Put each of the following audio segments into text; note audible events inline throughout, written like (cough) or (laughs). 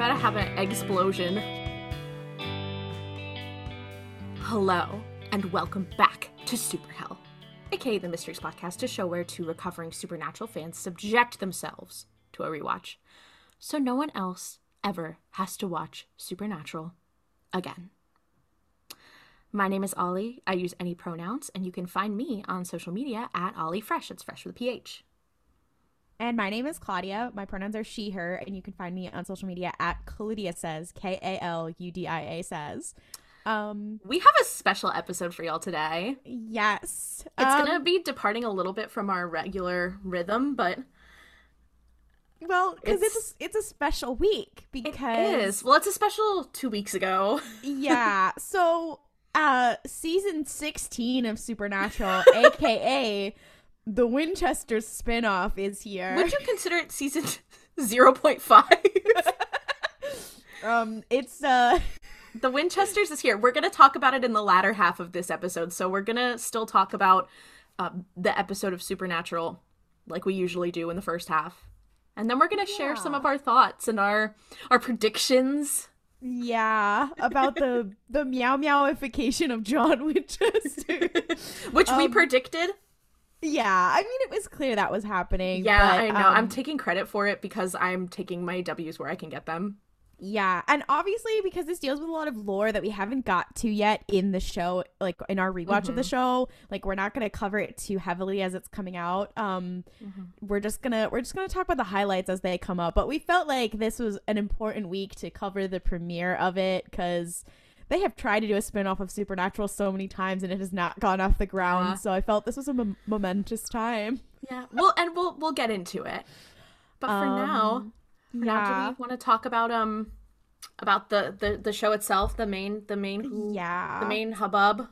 about to have an explosion. Hello, and welcome back to Super Hell, aka the Mystery Spotcast, a show where two recovering supernatural fans subject themselves to a rewatch, so no one else ever has to watch Supernatural again. My name is Ollie. I use any pronouns, and you can find me on social media at Ollie Fresh. It's fresh with a PH. And my name is Klaudia. My pronouns are she, her, and you can find me on social media at Klaudia says, K A L U D I A says. Um, we have a special episode for y'all today. Yes. It's um, going to be departing a little bit from our regular rhythm, but well, because it's, it's, a, it's a special week because it is. Well, it's a special 2 weeks ago. (laughs) yeah. So, uh season 16 of Supernatural, (laughs) aka the Winchester spinoff is here. Would you consider it season (laughs) 0.5? (laughs) um, it's uh the Winchesters is here. We're going to talk about it in the latter half of this episode. So we're going to still talk about um, the episode of Supernatural like we usually do in the first half. And then we're going to yeah. share some of our thoughts and our our predictions. Yeah, about the the meow meowification of John (laughs) Winchester, which um, we predicted. Yeah, I mean, it was clear that was happening. Yeah, but, I know. Um, I'm taking credit for it because I'm taking my W's where I can get them. Yeah, and obviously because this deals with a lot of lore that we haven't got to yet in the show, like in our rewatch mm-hmm. of the mm-hmm. show, like we're not going to cover it too heavily as it's coming out. Um mm-hmm. we're just going to we're just going to talk about the highlights as they come up, but we felt like this was an important week to cover the premiere of it cuz they have tried to do a spin-off of Supernatural so many times and it has not gone off the ground. Yeah. So I felt this was a m- momentous time. Yeah. Well, and we'll we'll get into it. But for um, now, for yeah. now, do we want to talk about um about the, the the show itself, the main the main yeah the main hubbub?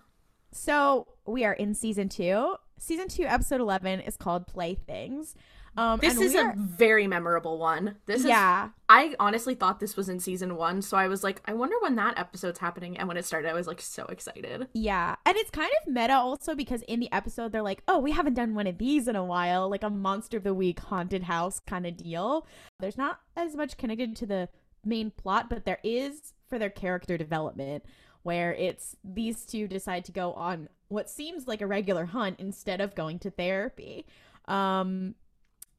So we are in season two. Season two, episode eleven is called Playthings. Um, this is are... a very memorable one. This yeah. is. I honestly thought this was in season one, so I was like, I wonder when that episode's happening. And when it started, I was like so excited. Yeah, and it's kind of meta also because in the episode they're like, oh, we haven't done one of these in a while, like a monster of the week haunted house kind of deal. There's not as much connected to the main plot, but there is for their character development where it's these two decide to go on what seems like a regular hunt instead of going to therapy. Um,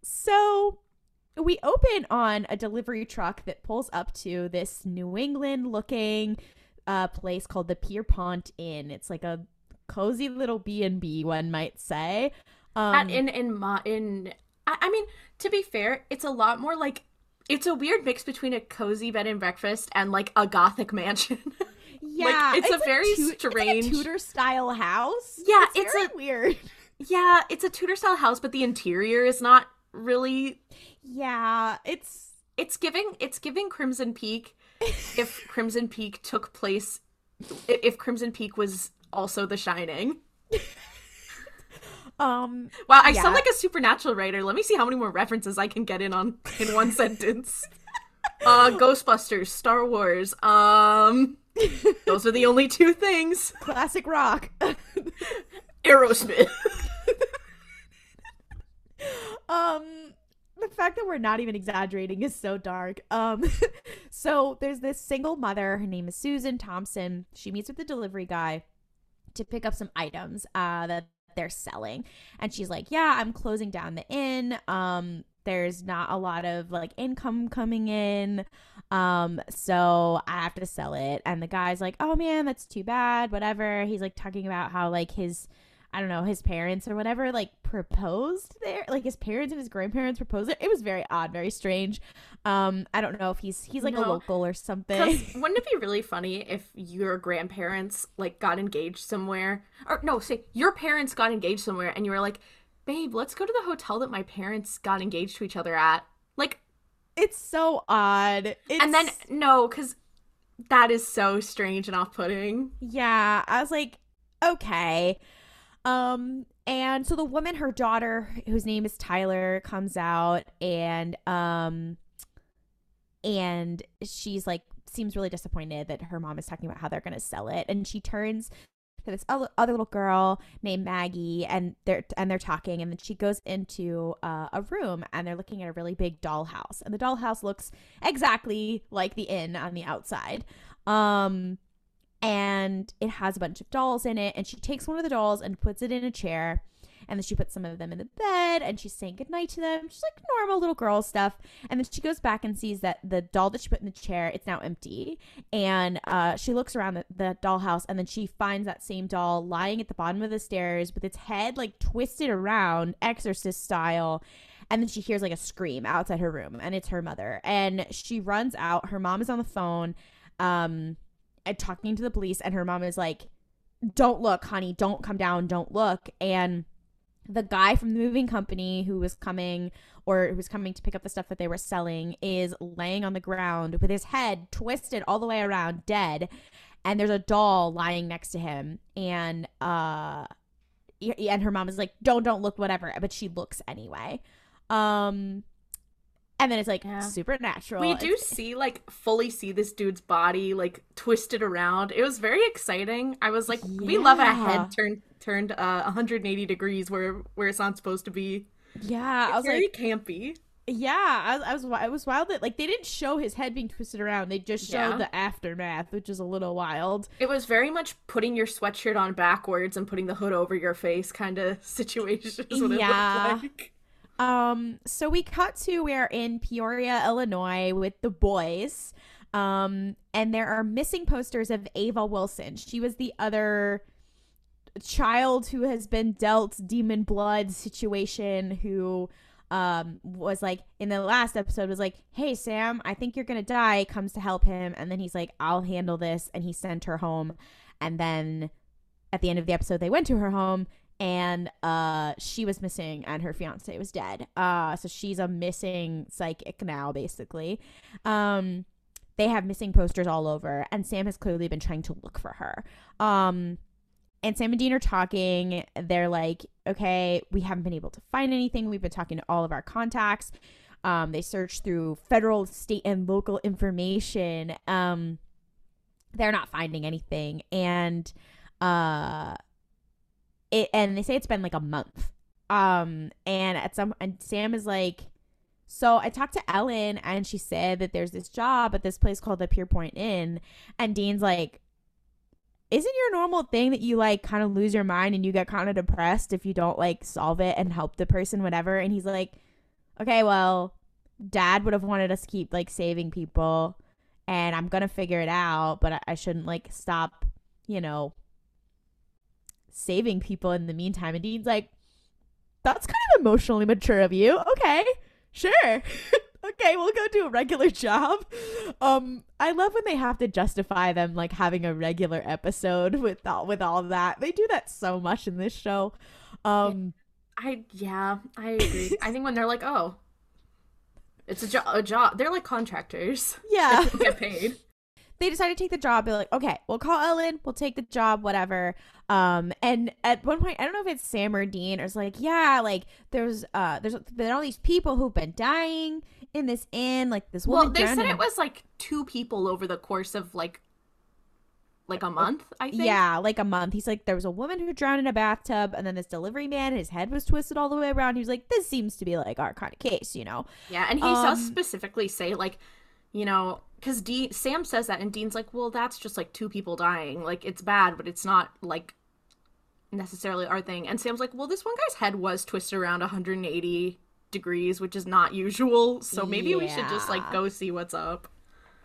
so we open on a delivery truck that pulls up to this New England looking uh, place called the Pierpont Inn. It's like a cozy little B and B, one might say. Um, in in my in, I, I mean, to be fair, it's a lot more like it's a weird mix between a cozy bed and breakfast and like a gothic mansion. (laughs) Yeah, like, it's, it's, a very tu- strange like Tudor style house. Yeah, it's, it's a weird. Yeah, it's a Tudor style house, but the interior is not really yeah it's it's giving it's giving crimson peak if (laughs) crimson peak took place if crimson peak was also the shining. (laughs) Um wow i yeah. sound like a supernatural writer. Let me see how many more references i can get in on in one sentence. Uh (laughs) ghostbusters star wars um those are the only two things. Classic rock. Aerosmith (laughs) um the fact that we're not even exaggerating is so dark. Um, (laughs) so there's this single mother. Her name is Susan Thompson. She meets with the delivery guy to pick up some items uh, that they're selling, and she's like, "Yeah, I'm closing down the inn. Um, there's not a lot of like income coming in, um, so I have to sell it." And the guy's like, "Oh man, that's too bad. Whatever." He's like talking about how like his I don't know, his parents or whatever, like proposed there. Like his parents and his grandparents proposed it. It was very odd, very strange. Um, I don't know if he's he's like no. a local or something. (laughs) Wouldn't it be really funny if your grandparents like got engaged somewhere? Or no, say your parents got engaged somewhere and you were like, babe, let's go to the hotel that my parents got engaged to each other at. Like it's so odd. It's... And then no, because that is so strange and off putting. Yeah. I was like, okay. Um, and so the woman, her daughter, whose name is Tyler, comes out and um and she's like seems really disappointed that her mom is talking about how they're gonna sell it. And she turns to this other, other little girl named Maggie, and they're and they're talking, and then she goes into uh, a room, and they're looking at a really big dollhouse, and the dollhouse looks exactly like the inn on the outside, um, and it has a bunch of dolls in it, and she takes one of the dolls and puts it in a chair, and then she puts some of them in the bed and she's saying goodnight to them. She's like normal little girl stuff. And then she goes back and sees that the doll that she put in the chair, it's now empty. And uh, she looks around the, the dollhouse and then she finds that same doll lying at the bottom of the stairs with its head like twisted around, exorcist style and then she hears like a scream outside her room and it's her mother and she runs out her mom is on the phone um and talking to the police and her mom is like don't look honey. Don't come down. Don't look. And the guy from the moving company who was coming or who was coming to pick up the stuff that they were selling is laying on the ground with his head twisted all the way around dead. And there's a doll lying next to him. And uh and her mom is like don't don't look whatever. But she looks anyway. Um and then it's like yeah. supernatural. We do see like fully see this dude's body like twisted around. It was very exciting. I was like, yeah. we love a head turned turned uh 180 degrees where where it's not supposed to be. Yeah, it's I was very like campy. Yeah, I, I was I was wild that like they didn't show his head being twisted around. They just showed yeah. the aftermath, which is a little wild. It was very much putting your sweatshirt on backwards and putting the hood over your face kind of (laughs) situation. yeah. Like. Um, so we cut to we're in Peoria, Illinois with the boys. Um, and there are missing posters of Ava Wilson. She was the other child who has been dealt demon blood situation who um was like in the last episode was like hey sam i think you're gonna die. Comes to help him. And then he's like i'll handle this. And he sent her home. And then at the end of the episode they went to her home and uh she was missing and her fiance was dead. Uh so she's a missing psychic now basically. Um they have missing posters all over and sam has clearly been trying to look for her. Um and sam and dean are talking. They're like okay we haven't been able to find anything. We've been talking to all of our contacts. Um they search through federal state and local information. Um they're not finding anything. And uh it and they say it's been like a month. Um and at some and Sam is like so I talked to Ellen and she said that there's this job at this place called the Pierpont Inn and Dean's like isn't your normal thing that you like kind of lose your mind and you get kind of depressed if you don't like solve it and help the person whatever and he's like okay well dad would have wanted us to keep like saving people and I'm going to figure it out but I, I shouldn't like stop you know saving people in the meantime. And Dean's like, that's kind of emotionally mature of you. Okay, sure. (laughs) okay, we'll go do a regular (laughs) job. Um, I love when they have to justify them like having a regular episode (laughs) with all with all that. They do that so much in this show. Um, I yeah, I agree. I think when they're like, oh, it's a, jo- a job, they're like contractors. Yeah, get paid they decided to take the job. They're like, okay, we'll call Ellen. We'll take the job, whatever. Um, and at one point, I don't know if it's Sam or Dean, or it's like, yeah, like there's uh, there's been all these people who've been dying in this inn, like this woman. Well, they said it was like two people over the course of like like a month, I think. Yeah, like a month. He's like, there was a woman who drowned in a bathtub, and then this delivery man, his head was twisted all the way around. He was like, this seems to be like our kind of case, you know? Yeah, and he um, does specifically say like you know, because Dean Sam says that, and Dean's like, well, that's just like two people dying. Like it's bad, but it's not like necessarily our thing. And Sam's like, well, this one guy's head was twisted around 180 degrees, which is not usual. So maybe yeah. we should just like go see what's up.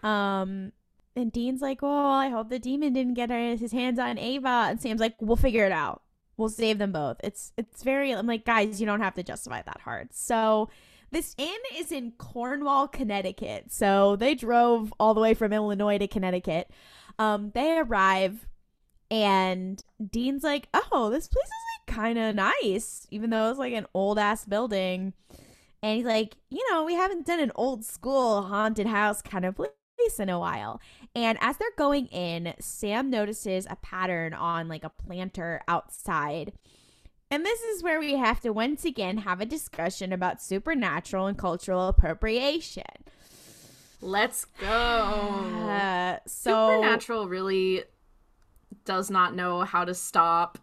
Um. And Dean's like, well, I hope the demon didn't get his hands on Ava. And Sam's like, we'll figure it out. We'll save them both. It's it's very. I'm like, guys, you don't have to justify that hard. So this inn is in Cornwall, Connecticut. So they drove all the way from Illinois to Connecticut. Um, they arrive, and Dean's like, "Oh, this place is like kind of nice, even though it's like an old ass building." And he's like, "You know, we haven't done an old school haunted house kind of place in a while." And as they're going in, Sam notices a pattern on like a planter outside. And this is where we have to once again have a discussion about supernatural and cultural appropriation. Let's go. Uh, so supernatural really does not know how to stop.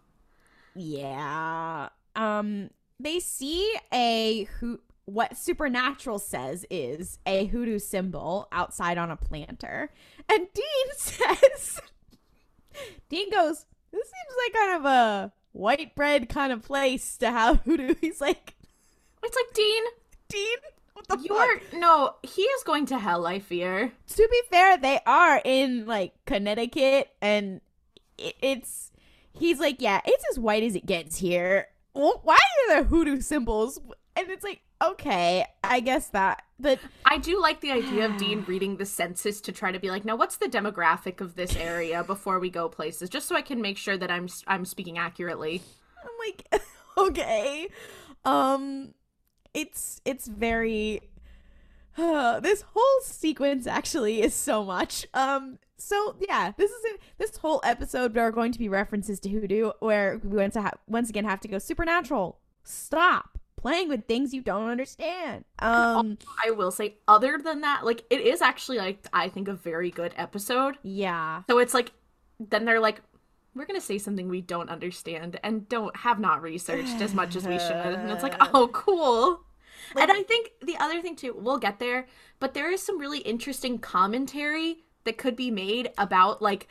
Yeah. Um they see a who what supernatural says is a hoodoo symbol outside on a planter. And Dean (laughs) says Dean goes, This seems like kind of a white bread kind of place to have (laughs) hoodoo. He's like It's like Dean, Dean, what the you're fuck? no, he is going to hell, I fear. To be fair, they are in like Connecticut and it, it's he's like, Yeah, it's as white as it gets here. Well, why are there hoodoo symbols? And it's like, okay, I guess that but I do like the idea of Dean reading the census to try to be like, now what's the demographic of this area before we go places, just so I can make sure that I'm I'm speaking accurately. I'm like, (laughs) okay. Um it's it's very uh, (sighs) this whole sequence actually is so much. Um so yeah, this is it. This whole episode there are going to be references to hoodoo where we went to ha- once again have to go supernatural. Stop playing with things you don't understand. Um I will say, other than that, like it is actually like I think a very good episode. yeah. So it's like, then they're like, we're gonna say something we don't understand and don't have not researched as much as we should, and it's like, (laughs) oh, cool. and I think the other thing too, we'll get there, but there is some really interesting commentary that could be made about like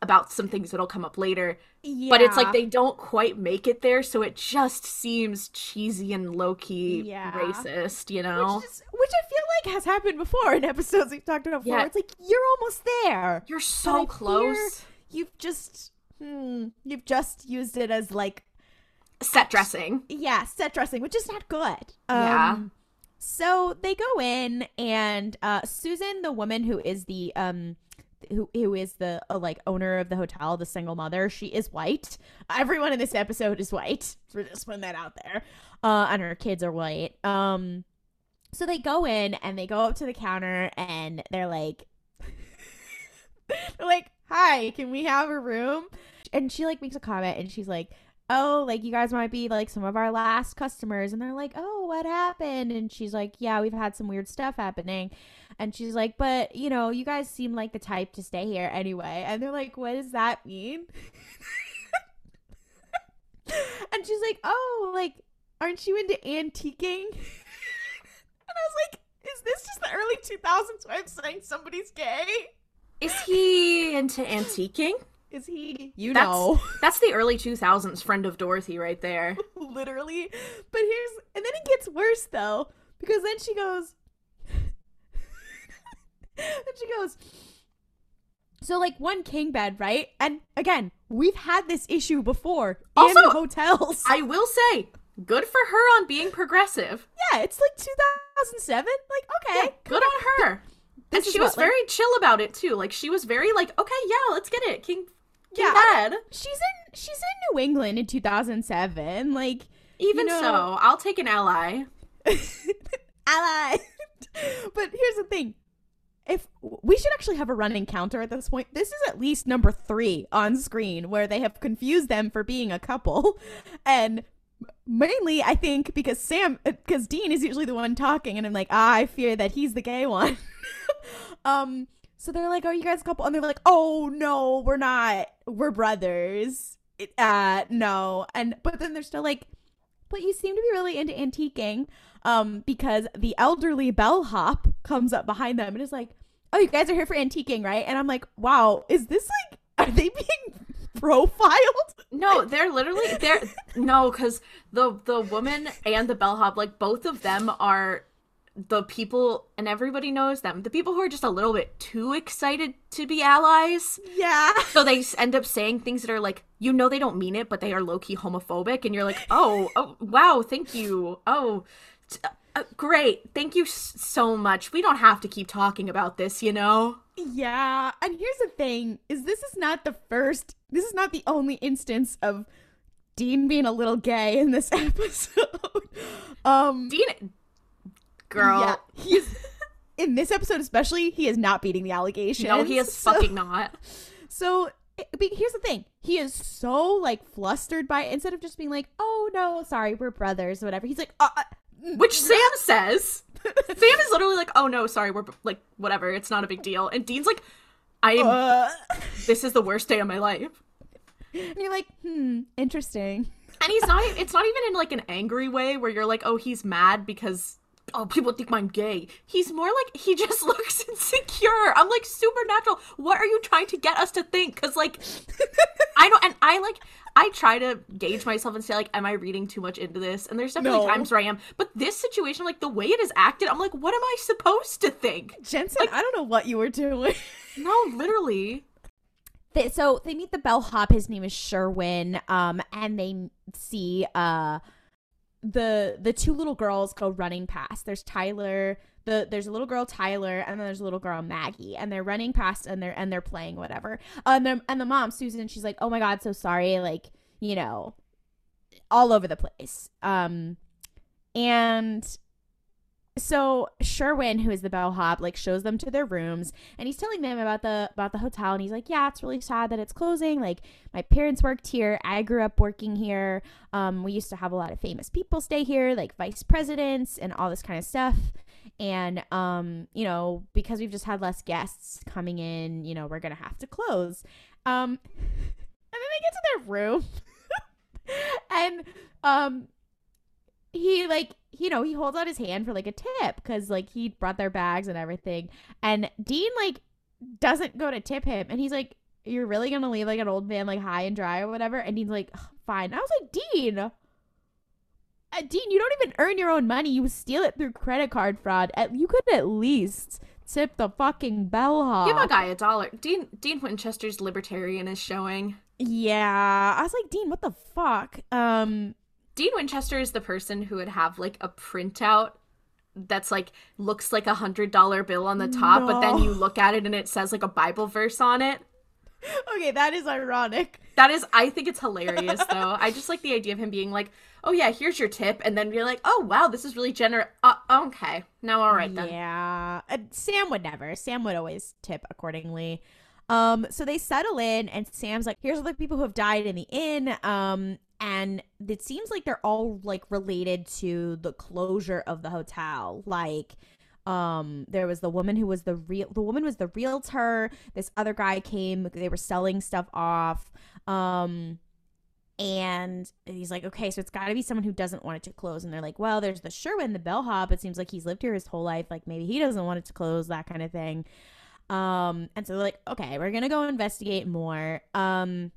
about some things that'll come up later. Yeah. But it's like they don't quite make it there, so it just seems cheesy and low key Yeah. racist, you know? which, is, which I feel like has happened before in (laughs) episodes we've talked about before. Yeah. It's like you're almost there. You're so close. You've just hmm, you've just used it as like Set dressing. yeah, set dressing, which is not good. Yeah. Um, so they go in, and uh, Susan, the woman who is the um, who who is the uh, like owner of the hotel, the single mother, she is white. Everyone in this episode is white. We're just putting that out there. Uh, and her kids are white. Um, so they go in and they go up to the counter, and they're like, (laughs) they're like, "Hi, can we have a room?" And she like makes a comment, and she's like oh, like you guys might be like some of our last customers. And they're like, oh, what happened? And she's like, yeah, we've had some weird stuff happening. And she's like, but you know, you guys seem like the type to stay here anyway. And they're like, what does that mean? (laughs) and she's like, oh, like, aren't you into antiquing? (laughs) and I was like, is this just the early 2000s way of saying somebody's gay? Is he into antiquing? Is he? You That's- know. (laughs) That's the early 2000s friend of Dorothy right there. (laughs) literally. But here's and then it gets worse though because then she goes (laughs) then she goes so like one king bed, right? And again, we've had this issue before Also, in hotels. I will say, good for her on being progressive. yeah, it's like 2007. Like okay, Good on her. This and she was what, like- very chill about it too. Like she was very like, okay, yeah, let's get it. King Yeah, Bed. she's in she's in New England in 2007. Like Even know- so, I'll take an ally. (laughs) ally. (laughs) but here's the thing. If we should actually have a running counter at this point, this is at least number three on screen where they have confused them for being a couple, (laughs) and mainly I think because Sam, because Dean is usually the one talking, and I'm like, ah, I fear that he's the gay one. um, so they're like, "Are you guys a couple?" And they're like, "Oh no, we're not. We're brothers." It, uh, no, and but then they're still like, but you seem to be really into antiquing um because the elderly bellhop comes up behind them and is like oh you guys are here for antiquing right and i'm like wow is this like (laughs) are they being profiled No, they're literally they're no, because the the woman and the bellhop, like both of them are the people, and everybody knows them. The people who are just a little bit too excited to be allies. yeah (laughs) So they end up saying things that are like, you know, they don't mean it, but they are low key homophobic, and you're like, (laughs) oh, oh, wow, thank you, oh, t- uh, great, thank you so much. We don't have to keep talking about this, you know. yeah and here's the thing is this is not the first this is not the only instance of dean being a little gay in this (laughs) episode um Dean, girl, yeah he's in this episode especially he is not beating the allegations no, he is so- fucking not. (laughs) So it- but here's the thing: he is so like flustered by it. Instead of just being like, "Oh no, sorry, we're brothers," or whatever. He's like, uh, uh, Which Sam says. (laughs) Sam is literally like, "Oh no, sorry, we're like whatever. It's not a big deal." And Dean's like, I Uh. this is the worst day of my life. and you're like, hmm, interesting. And he's not it's not even in like an angry way where you're like, "Oh, he's mad because oh, people think I'm gay." He's more like he just (laughs) looks insecure. I'm like, "Supernatural, what are you trying to get us to think?" Cuz like I don't and I like I try to gauge myself and say like, "Am I reading too much into this?" And there's definitely No. times where I am, but this situation like the way it is acted, I'm like, "What am I supposed to think?" Jensen, I don't know what you were doing. (laughs) No, literally. they, so they meet the bellhop. His name is Sherwin. Um, and they see uh the the two little girls go running past. There's Tyler. The, there's a little girl Tyler and then there's a little girl Maggie and they're running past and they're and they're playing whatever. And the and the mom Susan she's like oh my god so sorry like you know all over the place. Um and so Sherwin, who is the bellhop, like shows them to their rooms, and he's telling them about the about the hotel, and he's like, "Yeah, it's really sad that it's closing. Like, my parents worked here. I grew up working here. Um, we used to have a lot of famous people stay here, like vice presidents and all this kind of stuff. And um, you know, because we've just had less guests coming in, you know, we're gonna have to close. Um, (laughs) and then they get to their room, (laughs) and um, he like you know he holds out his hand for like a tip because like he brought their bags and everything. And dean like doesn't go to tip him. And he's like you're really gonna leave like an old man like high and dry or whatever? And dean's like fine. I was like dean uh, dean you don't even earn your own money. You steal it through credit card fraud. At, you could at least tip the fucking bellhop. Give a guy a dollar. Dean Dean Winchester's libertarian is showing. yeah. I was like dean what the fuck? Um Dean Winchester is the person who would have like a printout that's like looks like a hundred dollar bill on the top, but then you look at it and it says like a Bible verse on it. okay that is ironic That is, I think it's hilarious though. I just like the idea of him being like, "Oh yeah, here's your tip," and then you're like, "Oh wow, this is really generous." Uh, okay, now all right then. Yeah. Uh, Sam would never. Sam would always tip accordingly. Um, so they settle in and Sam's like, here's all the people who have died in the inn. Um, and it seems like they're all like related to the closure of the hotel. Like, um, there was the woman who was the real the woman was the realtor. This other guy came, they were selling stuff off. Um and he's like, okay, so it's got to be someone who doesn't want it to close. And they're like, well, there's the Sherwin, the bellhop. It seems like he's lived here his whole life. Like maybe he doesn't want it to close, that kind of thing. Um, and so they're like, okay, we're gonna go investigate more. Um,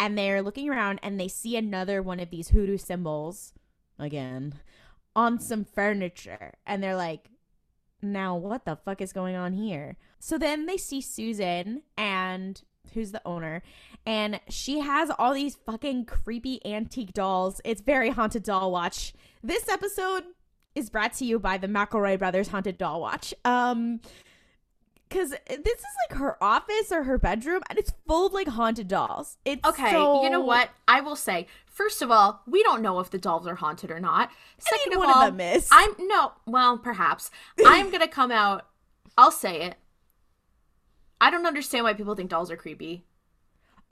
and they're looking around and they see another one of these hoodoo symbols again on some furniture, and they're like, now what the fuck is going on here? So then they see Susan and who's the owner and she has all these fucking creepy antique dolls. It's very haunted doll watch. This episode is brought to you by the McElroy Brothers Haunted Doll Watch. Um cuz this is like her office or her bedroom and it's full of like haunted dolls. It's Okay, so- you know what? I will say, first of all, we don't know if the dolls are haunted or not. I Second mean, of one all, of them is. I'm no, well, perhaps. I'm gonna come out. I'll say it. I don't understand why people think dolls are creepy.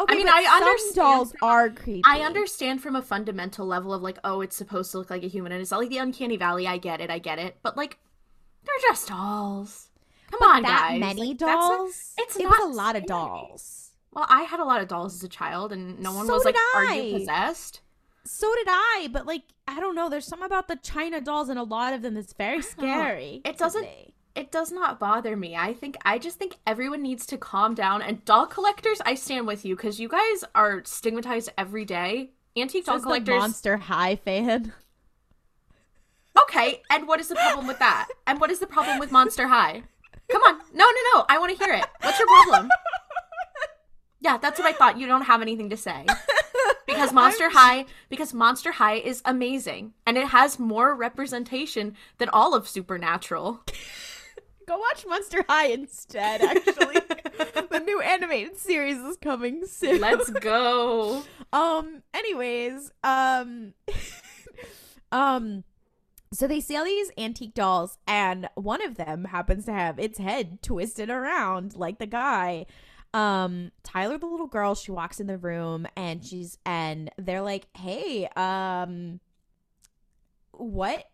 Okay, I mean, but I some understand dolls from- are creepy. I understand from a fundamental level of like, oh, it's supposed to look like a human, and it's not like the uncanny valley. I get it, I get it, but like, they're just dolls. Come on, that guys. many Like, not- dolls. it's it not was a lot of dolls. well, I had a lot of dolls as a child, and no one So was like, did "Are you possessed?" So did I, but like I don't know. There's something about the China dolls and a lot of them that's very know. scary. It doesn't-. It does not bother me. I think I just think everyone needs to calm down. And doll collectors, I stand with you because you guys are stigmatized every day. Antique doll collectors. Monster High fan. Okay, and what is the problem with that? And what is the problem with Monster High? Come on. No, no, no. I want to hear it. What's your problem? (laughs) Yeah, that's what I thought. You don't have anything to say. (laughs) Because Monster High, because Monster High is amazing and it has more representation than all of Supernatural. (laughs) Go watch Monster High instead. Actually, the new animated series is coming soon. Let's go. um. Anyways, um, um. So they see all these antique dolls, and one of them happens to have its head twisted around like the guy. Um, Tyler, the little girl, she walks in the room and she's and they're like, "Hey, um, what?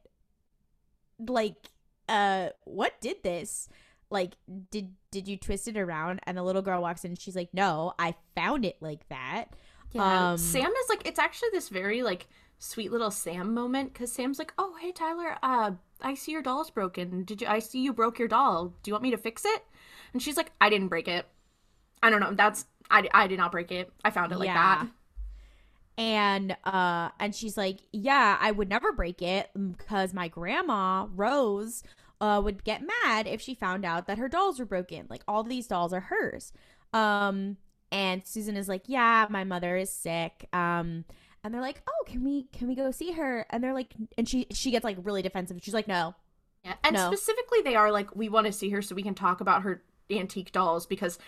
Like, uh, what did this?" like did did you twist it around and the little girl walks in and she's like no i found it like that Yeah. Um, Sam is like it's actually this very like sweet little Sam moment because Sam's like, "Oh, hey Tyler, uh, I see your doll's broken. Did you? I see you broke your doll. Do you want me to fix it?" And she's like, "I didn't break it. I don't know. That's I, I did not break it. I found it like that." and uh and she's like yeah i would never break it because my grandma rose uh would get mad if she found out that her dolls were broken like all these dolls are hers um and susan is like yeah my mother is sick um and they're like oh can we can we go see her and they're like and she she gets like really defensive she's like no Yeah. And No. specifically, they are like, we want to see her so we can talk about her antique dolls because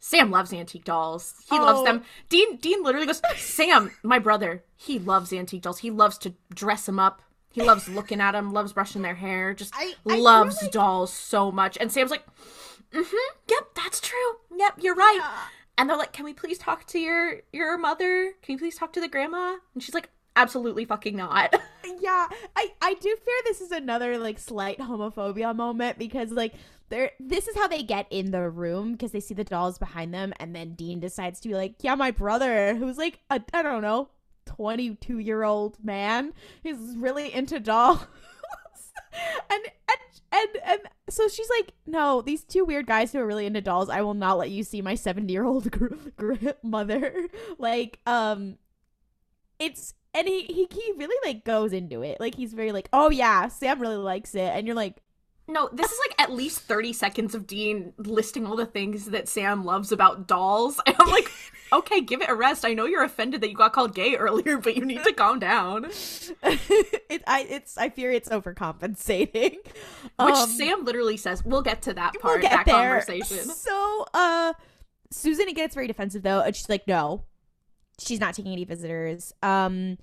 Sam loves antique dolls. He Oh. loves them. Dean Dean literally goes, Sam, my brother, he loves antique dolls. He loves to dress them up. He loves looking at them, loves brushing their hair, just I- I loves like- dolls so much. And Sam's like, mm-hmm, yep, that's true. Yep, you're right. And they're like, can we please talk to your your mother? Can you please talk to the grandma? And she's like, absolutely fucking not. (laughs) yeah i i do fear this is another like slight homophobia moment because like they're this is how they get in the room because they see the dolls behind them and then dean decides to be like yeah my brother who's like a i don't know 22 year old man he's really into dolls (laughs) and and and and so she's like no these two weird guys who are really into dolls i will not let you see my 70 year old gr- grandmother. (laughs) Like um it's and he, he he really like goes into it. Like he's very like oh yeah sam really likes it. And you're like No, this is like at least 30 seconds of Dean listing all the things that Sam loves about dolls. (laughs) And I'm like, okay, give it a rest. I know you're offended that you got called gay earlier, but you need to calm down. (laughs) It i it's i fear it's overcompensating Um, Sam literally says, we'll get to that part, we'll that there. conversation. so uh susan it gets very defensive though and she's like no she's not taking any visitors um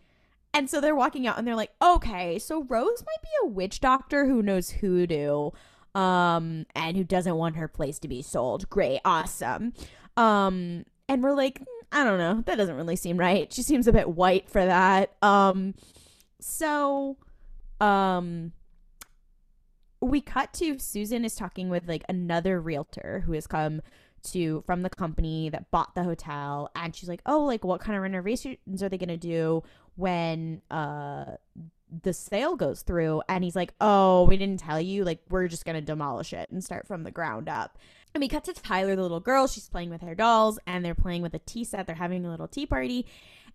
and so they're walking out and they're like okay so rose might be a witch doctor who knows hoodoo um and who doesn't want her place to be sold. Great. Awesome. Um and we're like "Mm, i don't know. That doesn't really seem right. She seems a bit white for that. Um so um we cut to Susan is talking with like another realtor who has come to from the company that bought the hotel. And she's like, "Oh, like what kind of renovations are they going to do when uh the sale goes through?" And he's like, "Oh, we didn't tell you. Like we're just going to demolish it and start from the ground up." And we cut to Tyler, the little girl. She's playing with her dolls and they're playing with a tea set. They're having a little tea party.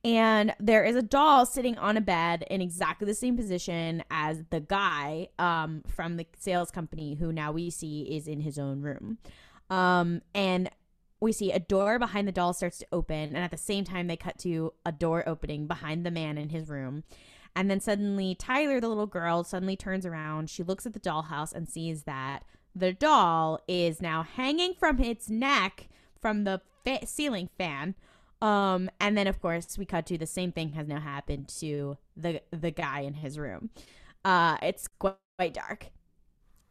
And there is a doll sitting on a bed in exactly the same position as the guy um, from the sales company who now we see is in his own room. Um, and we see a door behind the doll starts to open. And at the same time, they cut to a door opening behind the man in his room. And then suddenly, Tyler, the little girl, suddenly turns around. She looks at the dollhouse and sees that the doll is now hanging from its neck from the fa- ceiling fan. Um, and then of course we cut to the same thing has now happened to the the guy in his room. Uh, it's quite, quite dark,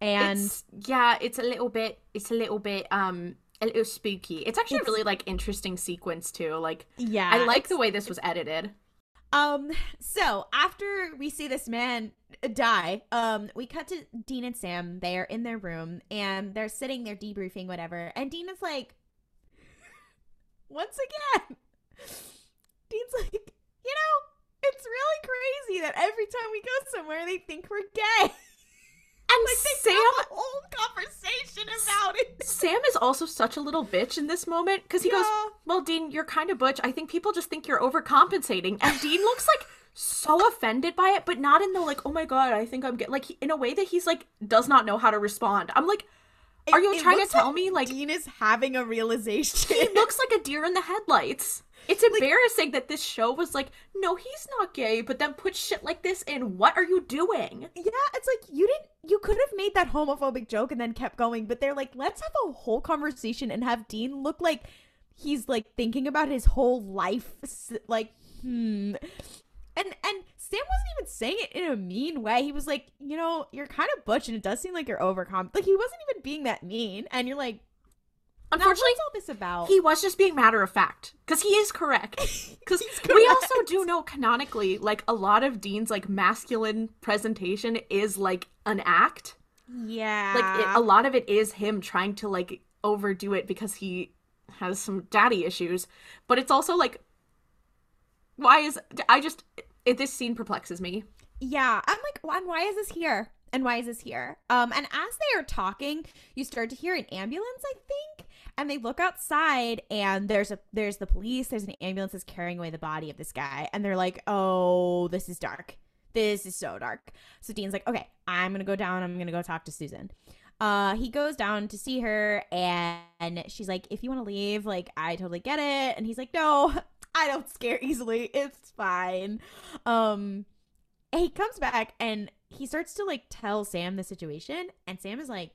and It's, yeah, it's a little bit, it's a little bit, um, a little spooky. It's actually a really like interesting sequence too. Like, yeah, I like the way this was edited. Um, so after we see this man die, um, we cut to Dean and Sam. They are in their room and they're sitting there debriefing, whatever. And Dean is like, once again, Dean's like, you know, it's really crazy that every time we go somewhere, they think we're gay. (laughs) And Like they Sam, whole conversation about it. (laughs) Sam is also such a little bitch in this moment because he goes, Well, Dean, you're kind of butch. I think people just think you're overcompensating. And Dean looks like so offended by it, but not in the like, oh my god, I think I'm get like in a way that he's like does not know how to respond. I'm like, are you It- it trying to tell like me like Dean is having a realization? he looks (laughs) like a deer in the headlights? It's embarrassing that this show was like, no, he's not gay, but then put shit like this in. What are you doing? Yeah, it's like you didn't you could have made that homophobic joke and then kept going, but they're like, let's have a whole conversation and have Dean look like he's like thinking about his whole life like hmm. And and Sam wasn't even saying it in a mean way. He was like, you know, you're kind of butch and it does seem like you're overcom like he wasn't even being that mean and you're like, Unfortunately, all this about? He was just being matter of fact because he is correct. (laughs) Because we also do know canonically, like a lot of Dean's like masculine presentation is like an act. Yeah. Like it, a lot of it is him trying to like overdo it because he has some daddy issues, but it's also like why is I just it, this scene perplexes me. Yeah, I'm like, why, why is this here? And why is this here? Um, and as they are talking, you start to hear an ambulance, I think, and they look outside, and there's a there's the police, there's an ambulance that's carrying away the body of this guy, and they're like, oh, this is dark, this is so dark. So Dean's like, okay, I'm gonna go down, I'm gonna go talk to Susan. Uh, he goes down to see her, and she's like, if you want to leave, like, I totally get it, and he's like, no, (laughs) I don't scare easily, it's fine. Um he comes back and he starts to like tell Sam the situation, and Sam is like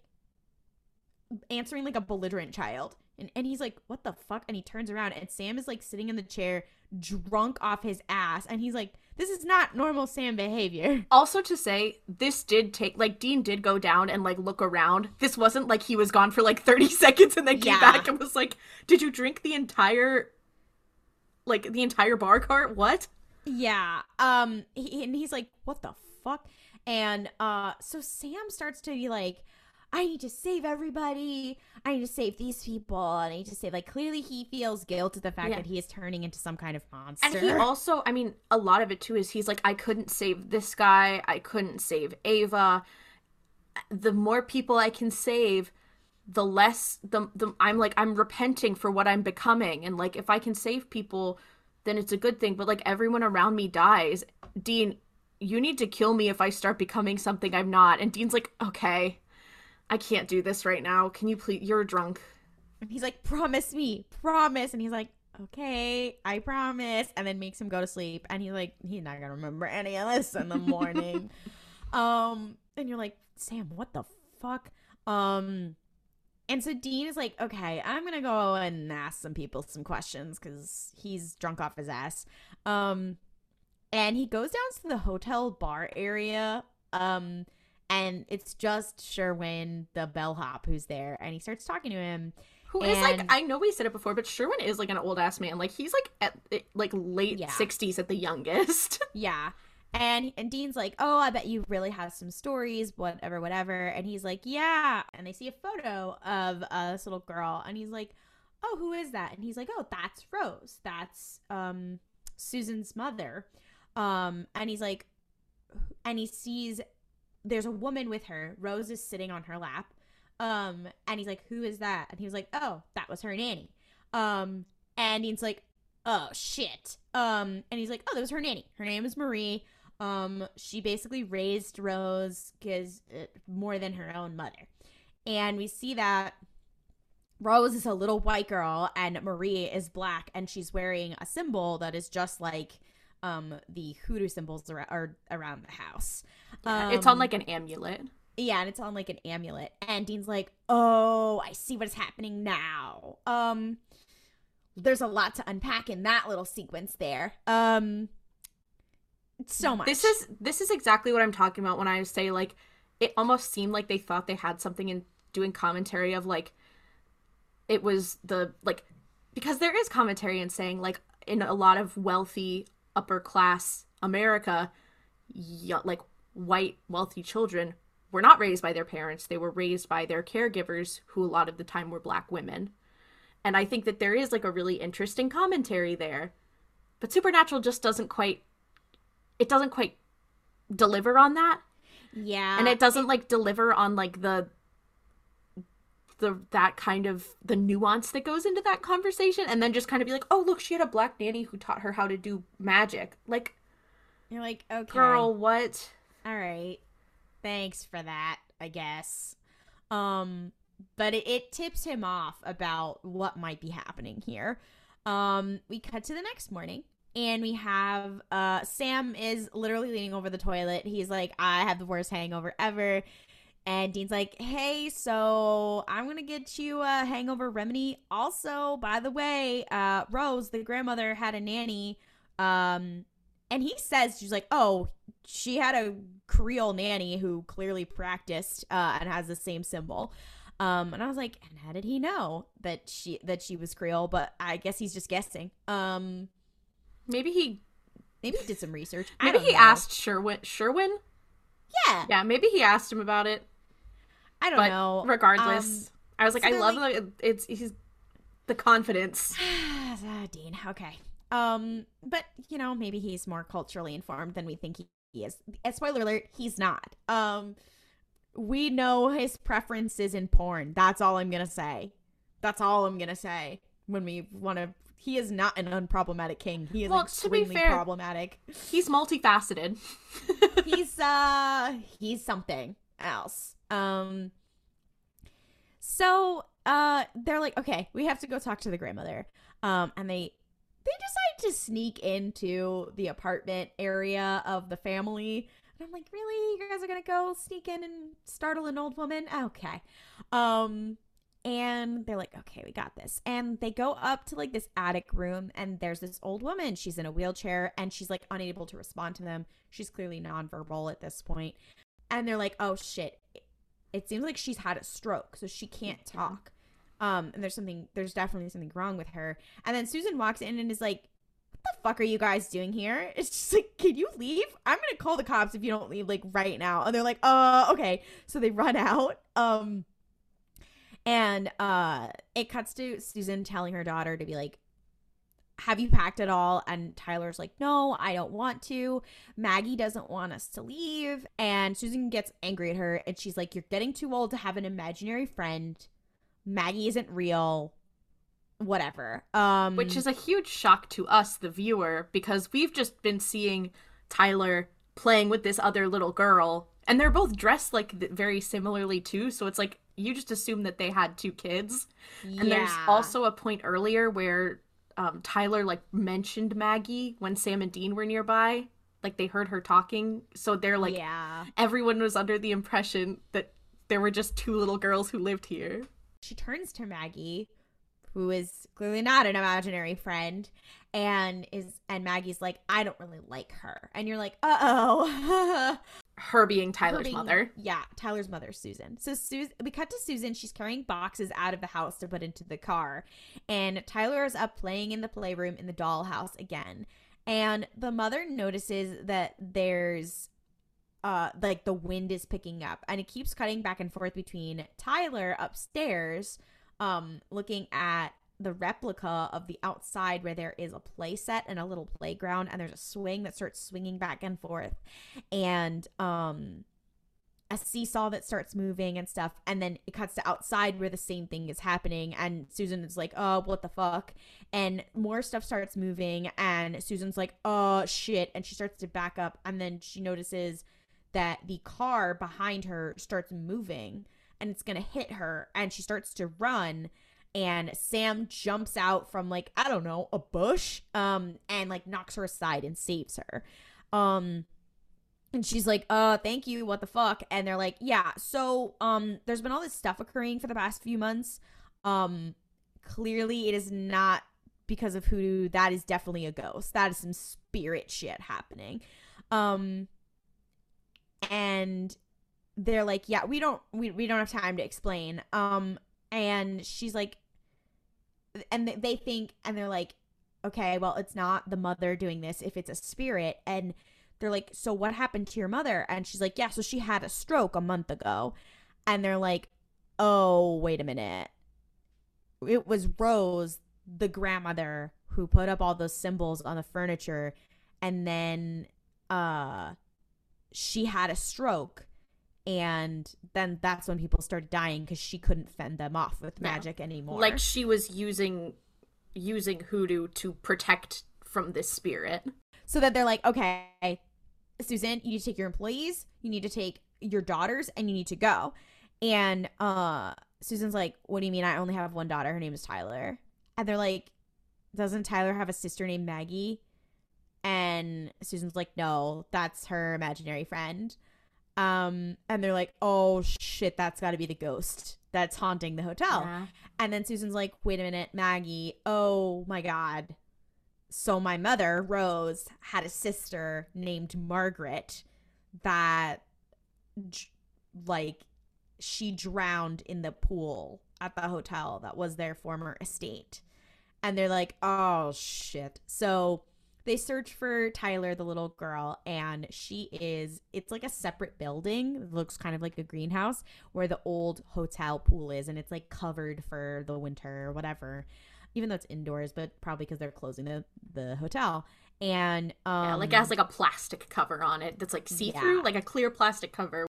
answering like a belligerent child. And, and he's like, What the fuck? And he turns around, and Sam is like sitting in the chair, drunk off his ass. And he's like, This is not normal Sam behavior. (laughs) Also, to say, this did take, like, Dean did go down and, like, look around. This wasn't like he was gone for, like, 30 (laughs) seconds and then came Yeah. back and was like, Did you drink the entire, like, the entire bar cart? What? Yeah. Um he, and he's like, "What the fuck?" And uh so Sam starts to be like, "I need to save everybody. I need to save these people. I need to save like clearly he feels guilt at the fact Yeah. that he is turning into some kind of monster." And he also, I mean, a lot of it too is he's like, I couldn't save this guy. I couldn't save Ava. The more people I can save, the less the, the I'm like I'm repenting for what I'm becoming. And like if I can save people, then it's a good thing. But like everyone around me dies. Dean, you need to kill me if I start becoming something I'm not. And Dean's like, okay, I can't do this right now. Can you please? You're drunk. And he's like, "Promise me, promise." And he's like, "Okay, I promise." And then makes him go to sleep. And he's like, he's not gonna remember any of this in the morning. (laughs) um, and you're like, Sam, what the fuck? Um, and so Dean is like, "Okay, I'm gonna go and ask some people some questions because he's drunk off his ass." Um, and he goes down to the hotel bar area. Um. And it's just Sherwin, the bellhop, who's there, and he starts talking to him. Who is like I know we said it before, but Sherwin is like an old ass man. Like he's like at like late Yeah. sixties at the youngest. (laughs) Yeah. And and Dean's like, "Oh, I bet you really have some stories, whatever, whatever." And he's like, "Yeah." And they see a photo of uh, this little girl, and he's like, "Oh, who is that?" And he's like, "Oh, that's Rose. That's um Susan's mother." Um, and he's like, and he sees there's a woman with her. Rose is sitting on her lap. Um, and he's like, "Who is that?" And he was like, "Oh, that was her nanny." Um, and he's like, oh shit um and he's like oh that was her nanny her name is marie um she basically raised rose because uh, more than her own mother and we see that rose is a little white girl and marie is black and she's wearing a symbol that is just like um the hoodoo symbols ar- are around the house it's on Um, like an amulet. yeah, and it's on like an amulet. And Dean's like, "Oh, I see what is happening now." Um there's a lot to unpack in that little sequence there. Um so much. This is this is exactly what I'm talking about when I say like it almost seemed like they thought they had something in doing commentary of like it was the like because there is commentary and saying like in a lot of wealthy upper class America y- like white wealthy children were not raised by their parents. They were raised by their caregivers who a lot of the time were black women. And i think that there is like a really interesting commentary there. But supernatural just doesn't quite it doesn't quite deliver on that. Yeah. and it doesn't like deliver on like the the that kind of the nuance that goes into that conversation and then just kind of be like oh look she had a black nanny who taught her how to do magic like You're like, "Okay. girl what All right. Thanks for that, I guess." Um but it, it tips him off about what might be happening here. Um we cut to the next morning and we have uh Sam is literally leaning over the toilet. He's like, "I have the worst hangover ever." And Dean's like, "Hey, so I'm gonna get you a hangover remedy. Also, by the way, uh, Rose, the grandmother, had a nanny. Um, and he says she's like, oh, she had a Creole nanny who clearly practiced uh, and has the same symbol. Um, and I was like, and how did he know that she that she was Creole? But I guess he's just guessing. Um, maybe he maybe he did some research. Maybe he know. asked sherwin sherwin Yeah, yeah maybe he asked him about it I don't but know. regardless, Um, I was like, so I love like- the it's he's the confidence. (sighs) Ah, Dean. Okay. Um, but you know, maybe he's more culturally informed than we think he, he is. Uh, spoiler alert: he's not. Um, we know his preferences in porn. That's all I'm gonna say. That's all I'm gonna say. When we want to, he is not an unproblematic king. He is Well, extremely fair- problematic. He's multifaceted. he's (laughs) uh he's something else um so uh they're like okay we have to go talk to the grandmother. Um and they they decide to sneak into the apartment area of the family. And i'm like really? You guys are gonna go sneak in and startle an old woman? Okay. Um and they're like okay we got this. And they go up to like this attic room and there's this old woman. She's in a wheelchair and she's like unable to respond to them. She's clearly nonverbal at this point. and they're like oh shit it seems like she's had a stroke so she can't talk. Um and there's something there's definitely something wrong with her. And then susan walks in and is like what the fuck are you guys doing here? (laughs) It's just like can you leave? I'm gonna call the cops if you don't leave like right now. And they're like uh okay. So they run (laughs) out um and uh it cuts to susan telling her daughter to be like have you packed at all? And tyler's like no i don't want to. Maggie doesn't want us to leave and susan gets angry at her and she's like you're getting too old to have an imaginary friend. Maggie isn't real. Whatever. Um which is a huge shock to us the viewer because we've just been seeing tyler playing with this other little girl and they're both dressed like very similarly too so it's like you just assume that they had two kids. And there's also a point earlier where um, tyler like mentioned maggie when sam and dean were nearby like they heard her talking so they're like yeah everyone was under the impression that there were just two little girls who lived here she turns to Maggie, who is clearly not an imaginary friend, and is and Maggie's like, I don't really like her. And you're like, uh oh. (laughs) her being tyler's being- mother Yeah, Tyler's mother, Susan. So Susan, we cut to Susan. She's carrying boxes out of the house to put into the car, and Tyler is up playing in the playroom in the dollhouse again. And the mother notices that there's uh like the wind is picking up and it keeps cutting back and forth between Tyler upstairs um looking at the replica of the outside where there is a play set and a little playground and there's a swing that starts swinging back and forth and um a seesaw that starts moving and stuff and then it cuts to outside where the same thing is happening and Susan is like oh what the fuck and more stuff starts moving and Susan's like oh shit and she starts to back up and then she notices that the car behind her starts moving and it's gonna hit her and she starts to run and Sam jumps out from like I don't know a bush um and like knocks her aside and saves her. Um and she's like uh thank you what the fuck? And they're like yeah so um there's been all this stuff occurring for the past few months. Um clearly it is not because of hoodoo. That is definitely a ghost. That is some spirit shit happening. Um and they're like yeah we don't we, we don't have time to explain. Um and she's like and they think and they're like okay well it's not the mother doing this if it's a spirit. And they're like so what happened to your mother? And she's like yeah so she had a stroke a month ago. And they're like oh wait a minute. It was rose the grandmother who put up all those symbols on the furniture and then uh she had a stroke and then that's when people started dying because she couldn't fend them off with Yeah. magic anymore. Like she was using using hoodoo to protect from this spirit. So that they're like okay susan you need to take your employees you need to take your daughters and you need to go. And uh susan's like what do you mean? I only have one daughter. Her name is tyler. And they're like doesn't tyler have a sister named maggie? And susan's like no that's her imaginary friend um and they're like oh shit that's got to be the ghost that's haunting the hotel Yeah. and then Susan's like, wait a minute, Maggie. Oh my God. So my mother, Rose, had a sister named Margaret that, like, she drowned in the pool at the hotel that was their former estate. And they're like, oh shit. So they search for Tyler, the little girl, and she is. It's like a separate building. It looks kind of like a greenhouse where the old hotel pool is, and it's like covered for the winter or whatever. Even though it's indoors, but probably because they're closing the the hotel. And um, yeah, like it has like a plastic cover on it that's like see through, Yeah. like a clear plastic cover.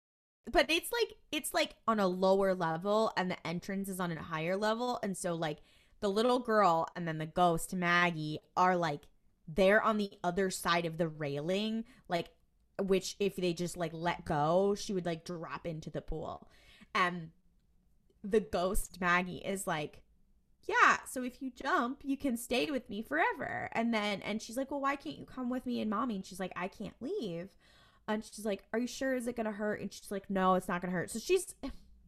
but it's like it's like on a lower level and the entrance is on a higher level and so like the little girl and then the ghost maggie are like they're on the other side of the railing like which if they just like let go she would like drop into the pool and the ghost maggie is like yeah so if you jump you can stay with me forever and then and she's like well why can't you come with me and mommy and she's like i can't leave and she's like, Are you sure? Is it to hurt? And she's like, No, it's not to hurt. So she's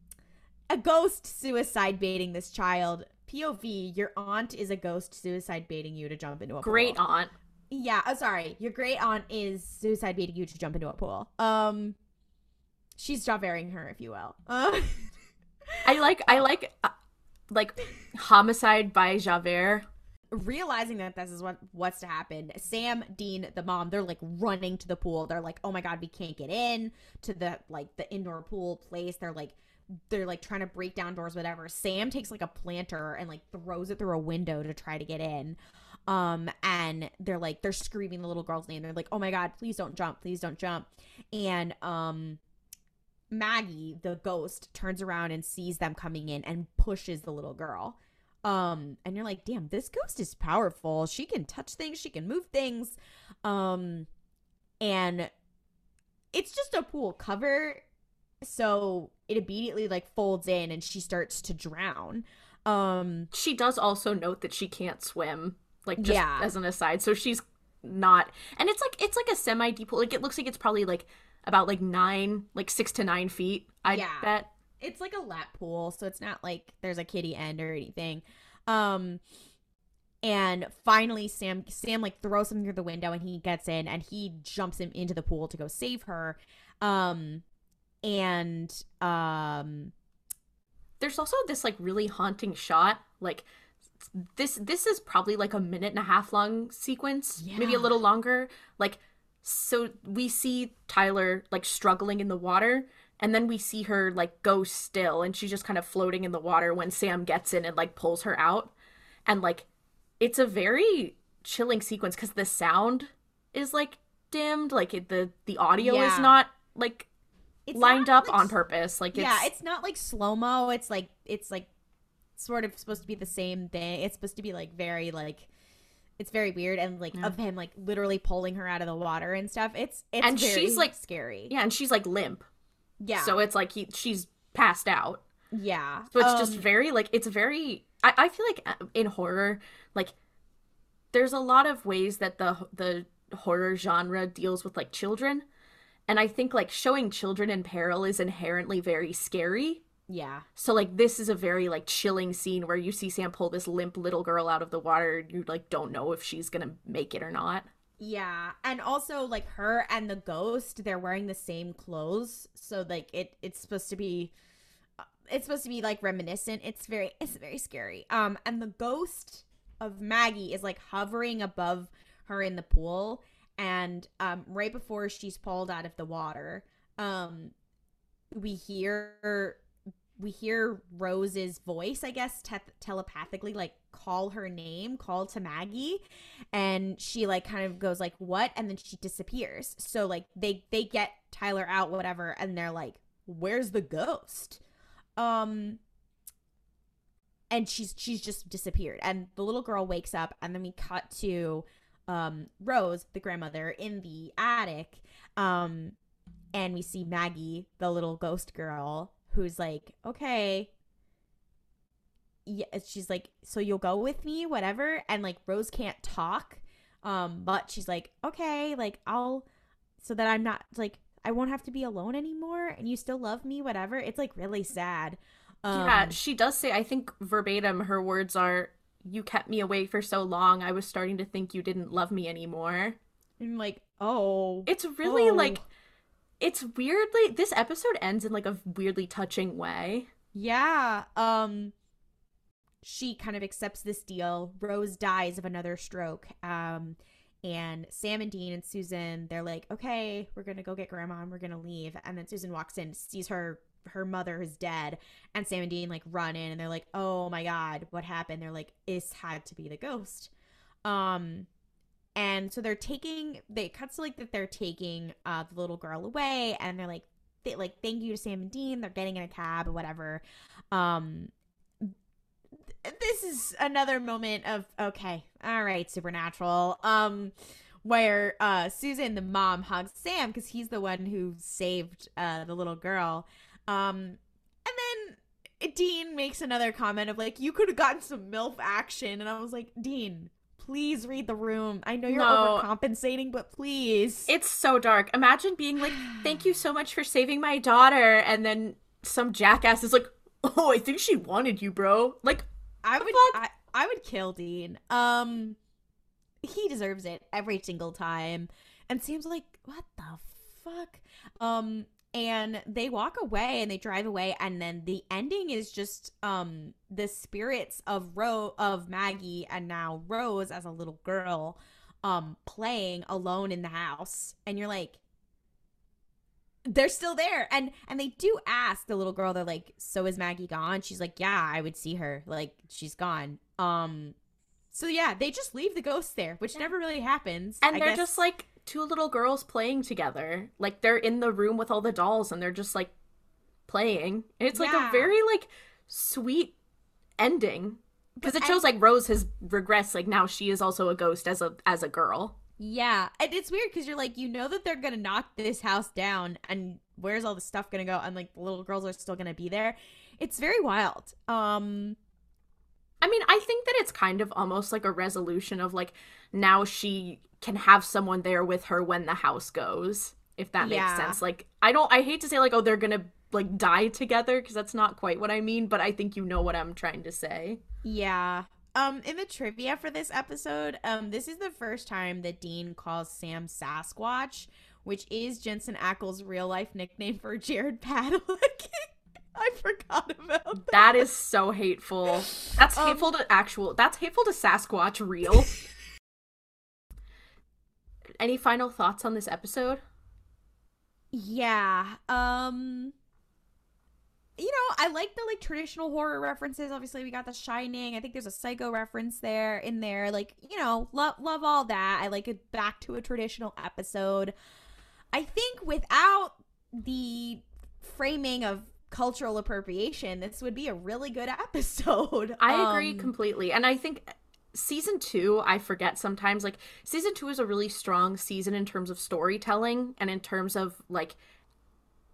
(sighs) a ghost suicide baiting this child. POV, your aunt is a ghost suicide baiting you to jump into a pool. Great pool. aunt. Yeah, oh, sorry. Your great aunt is suicide baiting you to jump into a pool. Um, she's Javering her, if you will. Uh, (laughs) I like I like uh, like homicide by Javert. realizing that this is what what's to happen sam dean the mom they're like running to the pool they're like oh my god we can't get in to the like the indoor pool place they're like they're like trying to break down doors whatever. Sam takes like a planter and like throws it through a window to try to get in. Um and they're like they're screaming the little girl's name. They're like oh my god please don't jump please don't jump. And um maggie the ghost turns around and sees them coming in and pushes the little girl. Um and you're like damn this ghost is powerful. She can touch things. She can move things. Um and it's just a pool cover so it immediately like folds in and she starts to drown um She does also note that she can't swim, like just Yeah. as an aside. So she's not, and it's like it's like a semi deep pool. Like it looks like it's probably like about like nine, like six to nine feet. I Yeah. bet. it's like a lap pool so it's not like there's a kitty end or anything um and finally sam sam like throws him through the window and he gets in and he jumps him into the pool to go save her um and um There's also this like really haunting shot, like. This this is probably like a minute and a half long sequence, maybe a little longer. Like so we see Tyler like struggling in the water and then we see her like go still and she's just kind of floating in the water when Sam gets in and like pulls her out. And like it's a very chilling sequence cuz the sound is like dimmed, like it, the the audio Yeah. is not like it's lined up like, on purpose. Like it's, yeah it's not like slow-mo it's like it's like sort of supposed to be the same thing it's supposed to be like very like it's very weird and like Yeah. of him like literally pulling her out of the water and stuff it's it's And very she's, like- scary yeah, and she's like limp. yeah So it's like he she's passed out. yeah So it's just Um, very like it's very. I, I feel like uh, in horror, like there's a lot of ways that the the horror genre deals with like children, and I think like showing children in peril is inherently very scary. yeah So like this is a very like chilling scene where you see Sam pull this limp little girl out of the water. and You like don't know if she's gonna make it or not. Yeah, and also like her and the ghost, they're wearing the same clothes, so like it it's supposed to be uh, it's supposed to be like reminiscent. It's very it's very scary. Um and the ghost of Maggie is like hovering above her in the pool and um right before she's pulled out of the water, um we hear we hear Rose's voice, I guess, te- telepathically like call her name, call to Maggie, and she like kind of goes like what, and then she disappears. So like they they get Tyler out, whatever, and they're like, "Where's the ghost?" Um, and she's she's just disappeared, and the little girl wakes up, and then we cut to um Rose, the grandmother, in the attic, um, and we see Maggie, the little ghost girl, who's like, okay. Yeah, she's like, so you'll go with me, whatever. And like Rose can't talk, um, but she's like, okay, like I'll, so that I'm not like I won't have to be alone anymore, and you still love me, whatever. It's like really sad. Um, yeah, she does say. I think verbatim, her words are, "You kept me away for so long. I was starting to think you didn't love me anymore." I'm like, oh, It's really Oh. like it's weirdly this episode ends in like a weirdly touching way. Yeah. Um she kind of accepts this deal. Rose dies of another stroke. Um and Sam and Dean and Susan, they're like, okay, we're gonna go get grandma and we're gonna leave. And then Susan walks in, sees her her mother is dead, and Sam and Dean like run in and they're like, oh my god, what happened? They're like, this had to be the ghost. Um, and so they're taking they cuts to like that they're taking uh the little girl away, and they're like, they like thank you to Sam and Dean. They're getting in a cab or whatever. Um, this is another moment of okay, all right, supernatural. Um, where uh Susan, the mom, hugs Sam because he's the one who saved uh the little girl. Um, and then Dean makes another comment of like, you could have gotten some MILF action, and I was like, Dean. Please read the room. I know you're No. overcompensating, but please. It's so dark. Imagine being like, "Thank you so much for saving my daughter," and then some jackass is like, "Oh, I think she wanted you, bro." Like, I would? I, I would kill Dean. Um he deserves it every single time. And Sam's like, "What the fuck?" Um and they walk away and they drive away and then the ending is just um the spirits of Ro of Maggie and now Rose as a little girl um playing alone in the house. And you're like they're still there. And and they do ask the little girl they're like so is maggie gone? She's like yeah i would see her. Like she's gone. Um so yeah they just leave the ghost there which never really happens and I they're guess. just like two little girls playing together. Like they're in the room with all the dolls, and they're just like playing. And it's like Yeah. a very like sweet ending because it shows like Rose has regressed. Like now she is also a ghost as a as a girl. yeah and it's weird because you're like you know that they're gonna knock this house down and where's all the stuff gonna go and like the little girls are still gonna be there it's very wild um I mean, I think that it's kind of almost like a resolution of like now she can have someone there with her when the house goes, if that makes Yeah. sense. Like, I don't, I hate to say like, oh, they're gonna like die together because that's not quite what I mean, but I think you know what I'm trying to say. Yeah. Um, in the trivia for this episode, um, this is the first time that Dean calls Sam Sasquatch, which is Jensen Ackles' real life nickname for Jared Padalecki. (laughs) I forgot about that. That is so hateful. (laughs) That's Um, hateful to actual. That's hateful to Sasquatch. Real. (laughs) Any final thoughts on this episode? Yeah. Um you know, I like the like traditional horror references. Obviously, we got The Shining. I think there's a Psycho reference there in there. Like, you know, love love all that. I like it back to a traditional episode. I think without the framing of cultural appropriation, this would be a really good (laughs) episode. I agree Um, completely. And I think season two, I forget sometimes, like, season two is a really strong season in terms of storytelling and in terms of, like,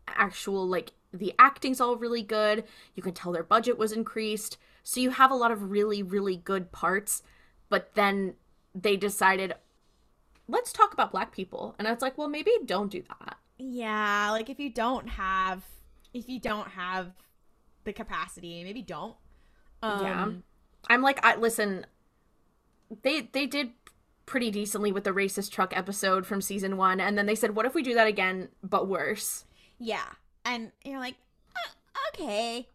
actual, like, the acting's all really good. You can tell their budget was increased. So you have a lot of really, really good parts. But then they decided, let's talk about black people. And it's like, well, maybe don't do that. Yeah, like if you don't have if you don't have the capacity, maybe don't. Um, Yeah. I'm like, I listen. They they did pretty decently with the racist truck episode from season one, and then they said, "What if we do that again, but worse?" Yeah. And you're like, "Uh, okay.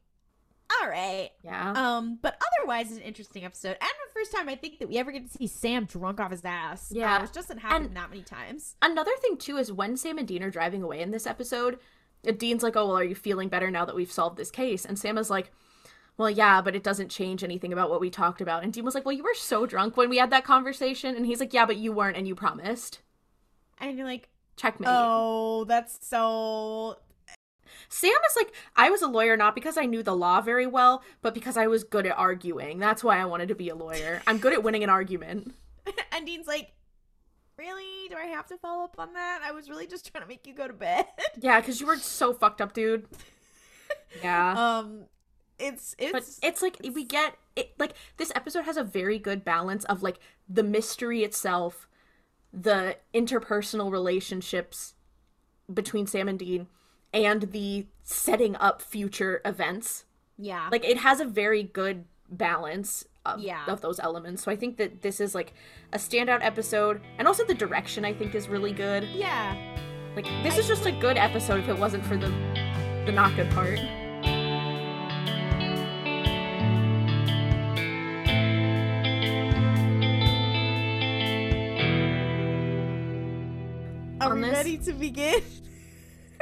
All right. Yeah, Um, but otherwise it's an interesting episode. And the first time I think that we ever get to see Sam drunk off his ass. Yeah. Uh, which doesn't happen And- that many times. Another thing too is when Sam and Dean are driving away in this episode, uh, Dean's like, "Oh well, are you feeling better now that we've solved this case?" And Sam is like. Well, yeah, but it doesn't change anything about what we talked about. And Dean was like, Well, you were so drunk when we had that conversation. And he's like, Yeah, but you weren't, and you promised. And you're like, Checkmate. oh, that's so Sam is like, I was a lawyer not because I knew the law very well, but because I was good at arguing. That's why I wanted to be a lawyer. I'm good at winning an argument. (laughs) and Dean's like, Really? Do I have to follow up on that? I was really just trying to make you go to bed. Yeah, because you were so fucked up, dude. (laughs) Yeah. um it's it's but it's like we get it like this episode has a very good balance of like the mystery itself, the interpersonal relationships between Sam and Dean, and the setting up future events. yeah. like it has a very good balance of, Yeah. of those elements so i think that this is like a standout episode and also the direction i think is really good yeah. like this is just a good episode if it wasn't for the the not good part ready to begin?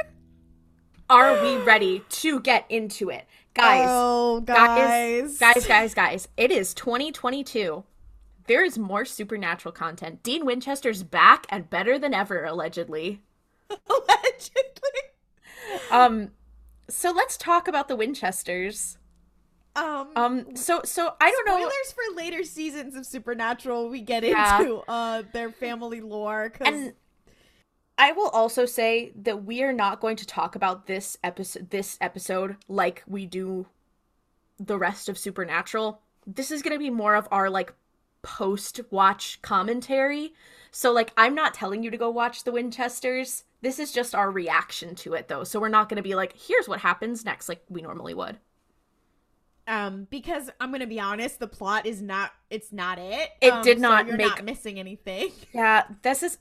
(laughs) Are we ready to get into it? Guys, oh, guys, guys, guys, guys. It is 2022. There is more supernatural content. Dean Winchester's back and better than ever, allegedly. (laughs) Allegedly. Um, so let's talk about the Winchesters. Um, Um, so so I don't know. spoilers for later seasons of Supernatural. We get Yeah. into uh their family lore And I will also say that we are not going to talk about this episode this episode like we do the rest of Supernatural. This is going to be more of our like post watch commentary. So like I'm not telling you to go watch the Winchesters. This is just our reaction to it though. So we're not going to be like here's what happens next like we normally would. um because I'm gonna be honest, the plot is not it's not it. It Um, did so not you're make- not missing anything. Yeah, this is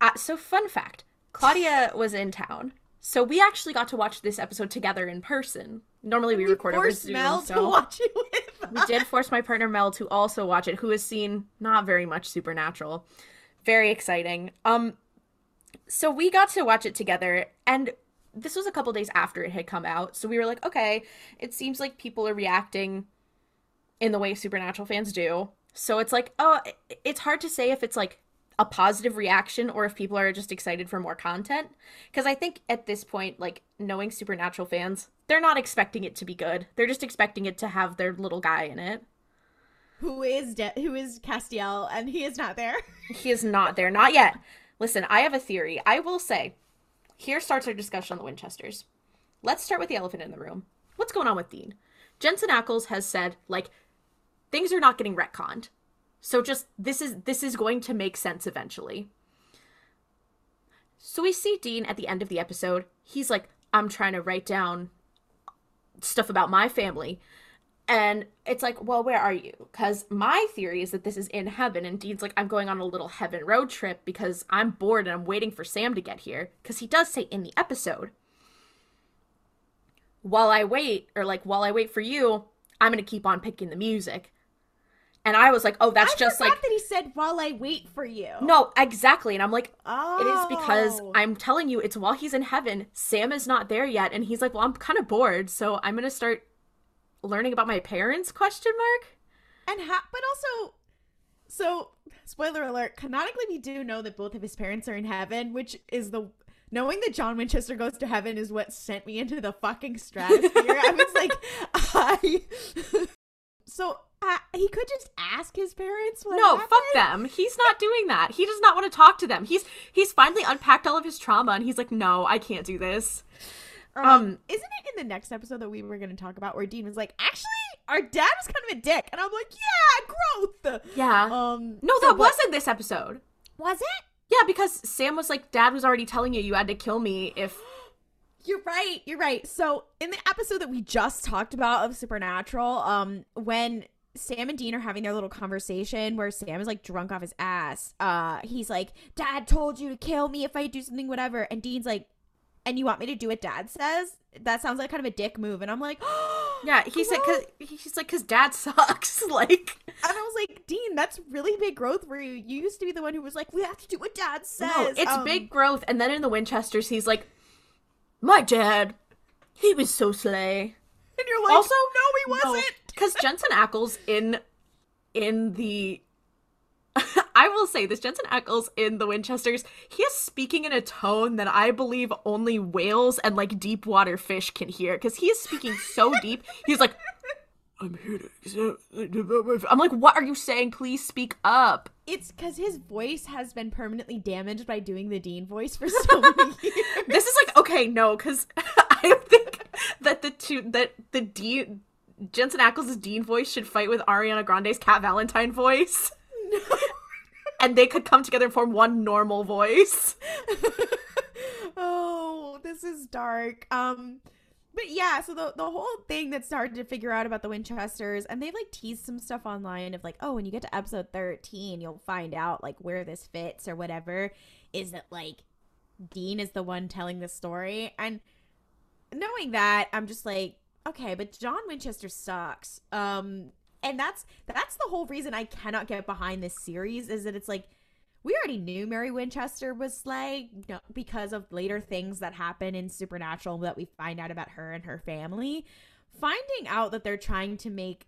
uh, so fun fact. Klaudia was in town. So we actually got to watch this episode together in person. Normally we, record over Zoom. Mel to so watch it with we did force my partner Mel to also watch it, who has seen not very much Supernatural. Very exciting. Um so we got to watch it together and this was a couple days after it had come out. So we were like, okay, it seems like people are reacting in the way Supernatural fans do. So it's like, oh, it's hard to say if it's like a positive reaction or if people are just excited for more content. Because I think at this point, like knowing Supernatural fans, they're not expecting it to be good. They're just expecting it to have their little guy in it. who is de- who is Castiel, and he is not there. (laughs) He is not there, not yet. Listen, I have a theory. I will say, here starts our discussion on the Winchesters. Let's start with the elephant in the room. What's going on with Dean? Jensen Ackles has said, like, things are not getting retconned. So just this is this is going to make sense eventually. So we see Dean at the end of the episode. He's like, I'm trying to write down stuff about my family. And it's like, well, where are you? Because my theory is that this is in heaven. And Dean's like, I'm going on a little heaven road trip because I'm bored and I'm waiting for Sam to get here. Because he does say in the episode, while I wait, or like, while I wait for you, I'm going to keep on picking the music. And I was like, oh, that's I just like, that he said while I wait for you. no, exactly. And I'm like, oh, it is because oh. I'm telling you, it's while he's in heaven. Sam is not there yet, and he's like, "Well, I'm kind of bored, so I'm gonna start learning about my parents?" Question mark. and ha- but also, so spoiler alert. Canonically, we do know that both of his parents are in heaven, which is the knowing that John Winchester goes to heaven is what sent me into the fucking (laughs) stratosphere. I was like, (laughs) I. (laughs) so uh, he could just ask his parents. No, happened. fuck them. He's not doing that. He does not want to talk to them. He's he's finally unpacked all of his trauma, and he's like, "No, I can't do this." Um, Um, isn't it in the next episode that we were going to talk about where Dean was like, actually, our dad was kind of a dick, and I'm like, yeah, growth. Yeah. Um, no, so, that wasn't this episode. was it. Yeah, because Sam was like, "Dad was already telling you you had to kill me if." (gasps) You're right. You're right. So in the episode that we just talked about of Supernatural, um, when Sam and Dean are having their little conversation where Sam is like drunk off his ass, uh, he's like, "Dad told you to kill me if I do something, whatever," and Dean's like, "And you want me to do what Dad says?" That sounds like kind of a dick move, and I'm like, (gasps) Yeah, he said because he's like, "Cause Dad sucks." (laughs) like, And I was like, Dean, that's really big growth for you. You used to be the one who was like, we have to do what dad says. No, it's Um, big growth. And then in the Winchesters, he's like, "My dad, he was so slay." And you're like, Also, no, he wasn't. because Jensen Ackles in in the. (laughs) I will say this: Jensen Ackles in the Winchesters, he is speaking in a tone that I believe only whales and like deep water fish can hear. Because he is speaking so (laughs) deep. He's like, "I'm here to." I'm like, "What are you saying? Please speak up." It's because his voice has been permanently damaged by doing the Dean voice for (laughs) so many years. this is like okay no because i think that the two that the dean jensen ackles' dean voice should fight with ariana grande's cat valentine voice and they could come together and form one normal voice (laughs) oh, this is dark. Um, but yeah, so the the whole thing that's hard to figure out about the Winchesters, and they've like teased some stuff online of like, oh, when you get to episode thirteen, you'll find out like where this fits or whatever. Is that like Dean is the one telling the story, and knowing that, I'm just like, okay, but John Winchester sucks. Um, and that's that's the whole reason I cannot get behind this series is that it's like we already knew Mary Winchester was Slay you know, because of later things that happen in Supernatural that we find out about her and her family. Finding out that they're trying to make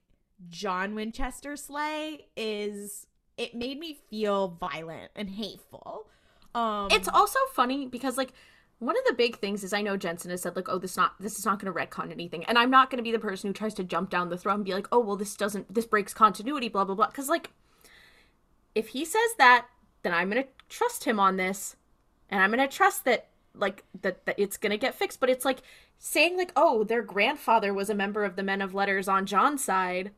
John Winchester Slay is it made me feel violent and hateful. Um It's also funny because like one of the big things is I know Jensen has said like, oh, this not this is not going to retcon anything, and I'm not going to be the person who tries to jump down the throat and be like, oh, well, this doesn't this breaks continuity, blah blah blah. Because like, if he says that, then I'm going to trust him on this, and I'm going to trust that like that that it's going to get fixed. But it's like saying like, oh, their grandfather was a member of the Men of Letters on John's side.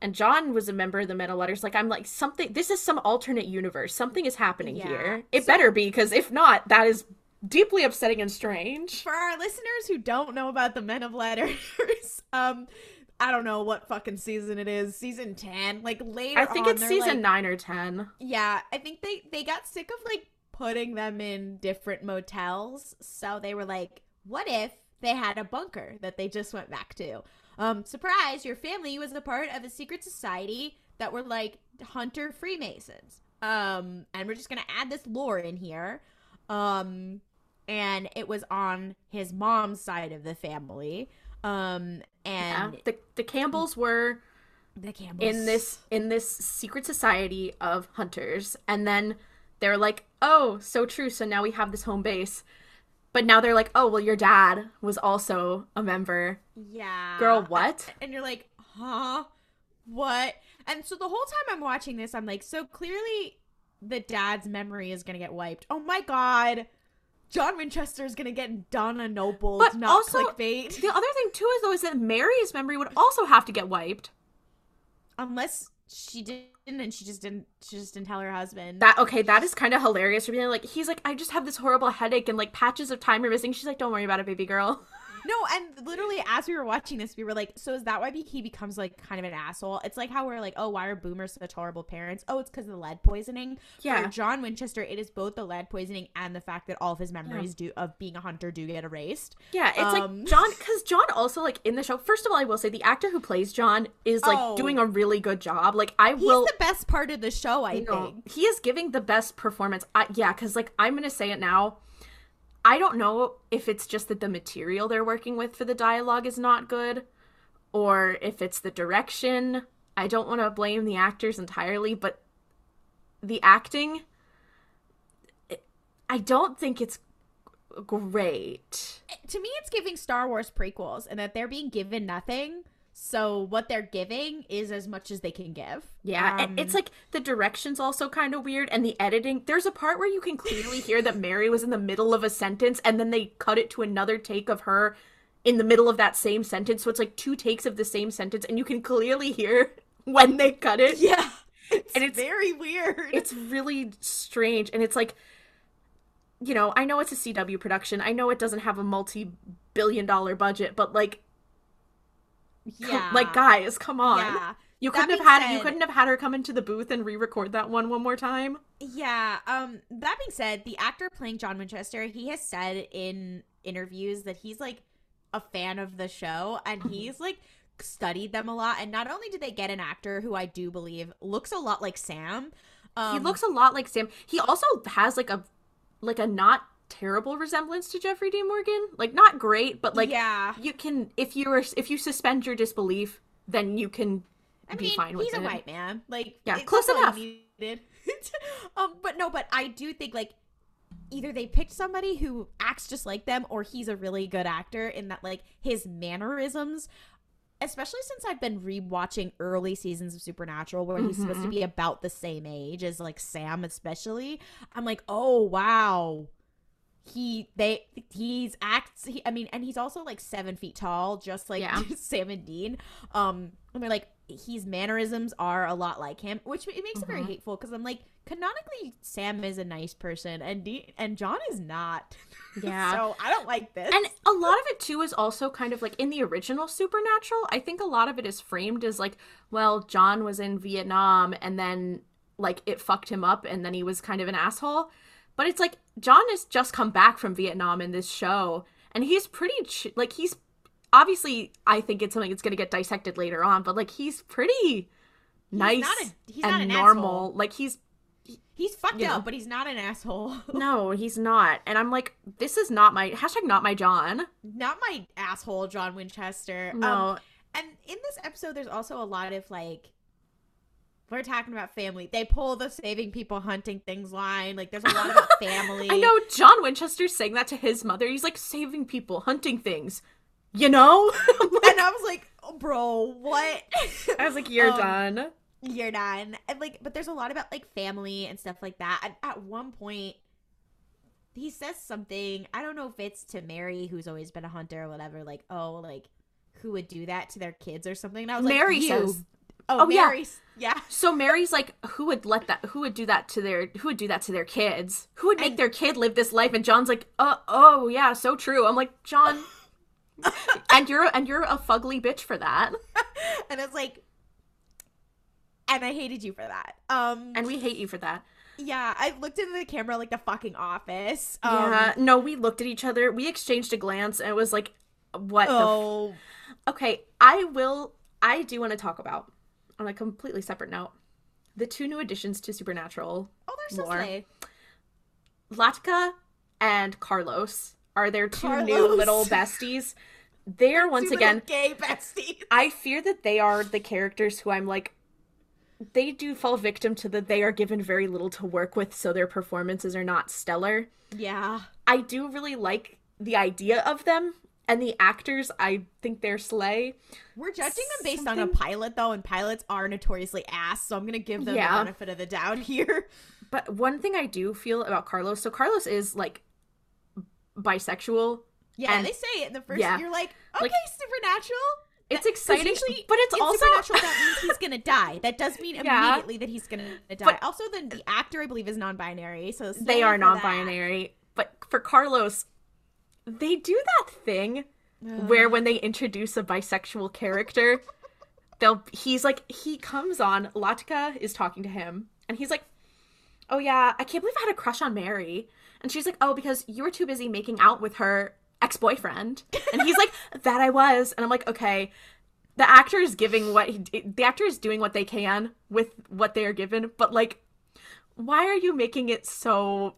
And John was a member of the Men of Letters. Like I'm like something. This is some alternate universe. Something is happening Yeah. here. It So- better be because if not, that is deeply upsetting and strange. for our listeners who don't know about the Men of Letters, (laughs) um, I don't know what fucking season it is. Season ten, like later. I think on, it's season like- nine or ten. Yeah, I think they they got sick of like putting them in different motels, so they were like, "What if they had a bunker that they just went back to?" Um, surprise! Your family was a part of a secret society that were like hunter Freemasons. Um, and we're just gonna add this lore in here. Um, and it was on his mom's side of the family. Um, Yeah. and The the Campbells were the Campbells in this in this secret society of hunters, and then they're like, "Oh, so true. So now we have this home base." But now they're like, "Oh, well, your dad was also a member." Yeah. Girl, what? And you're like, huh? What? And so the whole time I'm watching this, I'm like, so clearly the dad's memory is going to get wiped. Oh my God. John Winchester is going to get Donna Noble, But not also- clickbait. The other thing too is though is that Mary's memory would also have to get wiped. Unless she didn't and she just didn't she just didn't tell her husband. That okay, that is kind of hilarious for being like he's like I just have this horrible headache and like patches of time are missing. She's like, don't worry about it, baby girl. (laughs) No, and literally as we were watching this, we were like, so is that why he becomes like kind of an asshole? It's like how we're like, oh, why are boomers such horrible parents? Oh, it's because of the lead poisoning. Yeah. For John Winchester, it is both the lead poisoning and the fact that all of his memories do of being a hunter do get erased. Yeah, it's Um, like John because John also like in the show. First of all, I will say the actor who plays John is like Oh. doing a really good job. Like I He's will. the best part of the show, I no, think. he is giving the best performance. I, yeah, because like I'm gonna say it now. I don't know if it's just that the material they're working with for the dialogue is not good, or if it's the direction. I don't want to blame the actors entirely, but the acting. it- I don't think it's great. To me, it's giving Star Wars prequels, and that they're being given nothing. So what they're giving is as much as they can give. Yeah, Um, it's like the direction's also kind of weird, and the editing. There's a part where you can clearly hear that Mary was in the middle of a sentence, and then they cut it to another take of her in the middle of that same sentence. So it's like two takes of the same sentence, and you can clearly hear (laughs) when they cut it. yeah, (laughs) it's, And it's- very weird. It's really strange, and it's like, you know, I know it's a CW production. I know it doesn't have a multi-billion-dollar budget, but like, yeah, like guys, come on. yeah. You couldn't have had you couldn't have had her come into the booth and re-record that one one more time. Yeah. Um. That being said, the actor playing John Winchester, he has said in interviews that he's like a fan of the show, and Mm-hmm. he's like studied them a lot. And not only did they get an actor who I do believe looks a lot like Sam. Um, he looks a lot like Sam. He also has like a like a not terrible resemblance to Jeffrey Dean Morgan. Like not great, but like yeah. you can if you are if you suspend your disbelief, then you can I be mean, fine with he's a white man. Like, Yeah, it's close enough. (laughs) um, but no, but I do think like either they picked somebody who acts just like them, or he's a really good actor in that like his mannerisms. Especially since I've been rewatching early seasons of Supernatural, where he's supposed Mm-hmm. to be about the same age as like Sam, especially. I'm like, oh wow, he they he's acts he, i mean and he's also like seven feet tall just like Yeah. (laughs) sam and dean um and they're like his mannerisms are a lot like him which it makes it very Mhm. hateful because i'm like canonically sam is a nice person and dean and john is not (laughs) Yeah. so i don't like this And a lot of it too is also kind of like in the original Supernatural, I think a lot of it is framed as like, well, John was in Vietnam and then like it fucked him up and then he was kind of an asshole. But it's like John has just come back from Vietnam in this show and he's pretty ch- like he's obviously I think it's something that's going to get dissected later on, but like he's pretty nice not a- he's and not an normal. asshole. Like he's He's fucked You know. up, but he's not an asshole. (laughs) No, he's not. And I'm like, this is not my hashtag not my John. not my asshole, John Winchester. No. Um, and in this episode, there's also a lot of like, we're talking about family. They pull the saving people hunting things line. Like, there's a lot about (laughs) family. I know John Winchester's saying that to his mother. He's like saving people, hunting things. You know? (laughs) Like- And I was like, oh, bro, what? (laughs) I was like, you're Um, done. You're done. And like, but there's a lot about like family and stuff like that. And at one point, he says something. I don't know if it's to Mary, who's always been a hunter or whatever. Like, oh, like who would do that to their kids or something? And I was like, Mary like, you. says- Oh, Oh, yeah. Yeah. So Mary's like, who would let that? Who would do that to their? Who would do that to their kids? Who would make And- their kid live this life? And John's like, uh, oh yeah, so true. I'm like, John, (laughs) and you're and you're a fugly bitch for that, (laughs) and it's like, and I hated you for that. Um, and we hate you for that. yeah, I looked into the camera like the fucking office. Um, yeah, no, we looked at each other, we exchanged a glance, and it was like, what? the f- Oh, okay, I will. I do want to talk about on a completely separate note the two new additions to Supernatural. oh, they're so slay. Lata and Carlos are their two new little besties. They're (laughs) once Two again. gay besties. I fear that they are the characters who I'm like. They do fall victim to the they are given very little to work with, so their performances are not stellar. Yeah. I do really like the idea of them, and the actors, I think they're slay. We're judging them based on a pilot, though, and pilots are notoriously ass, so I'm gonna give them Yeah. the benefit of the doubt (laughs) here. But one thing I do feel about Carlos, so Carlos is like bisexual. Yeah, And- they say it in the first. yeah. You're like, okay, Like- supernatural. It's exciting, usually but it's also supernatural. that means he's (laughs) gonna die. That does mean Yeah. immediately that he's gonna die. But- also, the, the actor I believe is non-binary, so they are non-binary. But for Carlos, they do that thing where when they introduce a bisexual character, they'll he's like he comes on, Lata is talking to him, and he's like, "Oh yeah, I can't believe I had a crush on Mary." And she's like, "Oh, because you were too busy making out with her ex-boyfriend." And he's like, (laughs) "That I was." And I'm like, "Okay, the actor is giving what he, the actor is doing what they can with what they are given, but like why are you making it so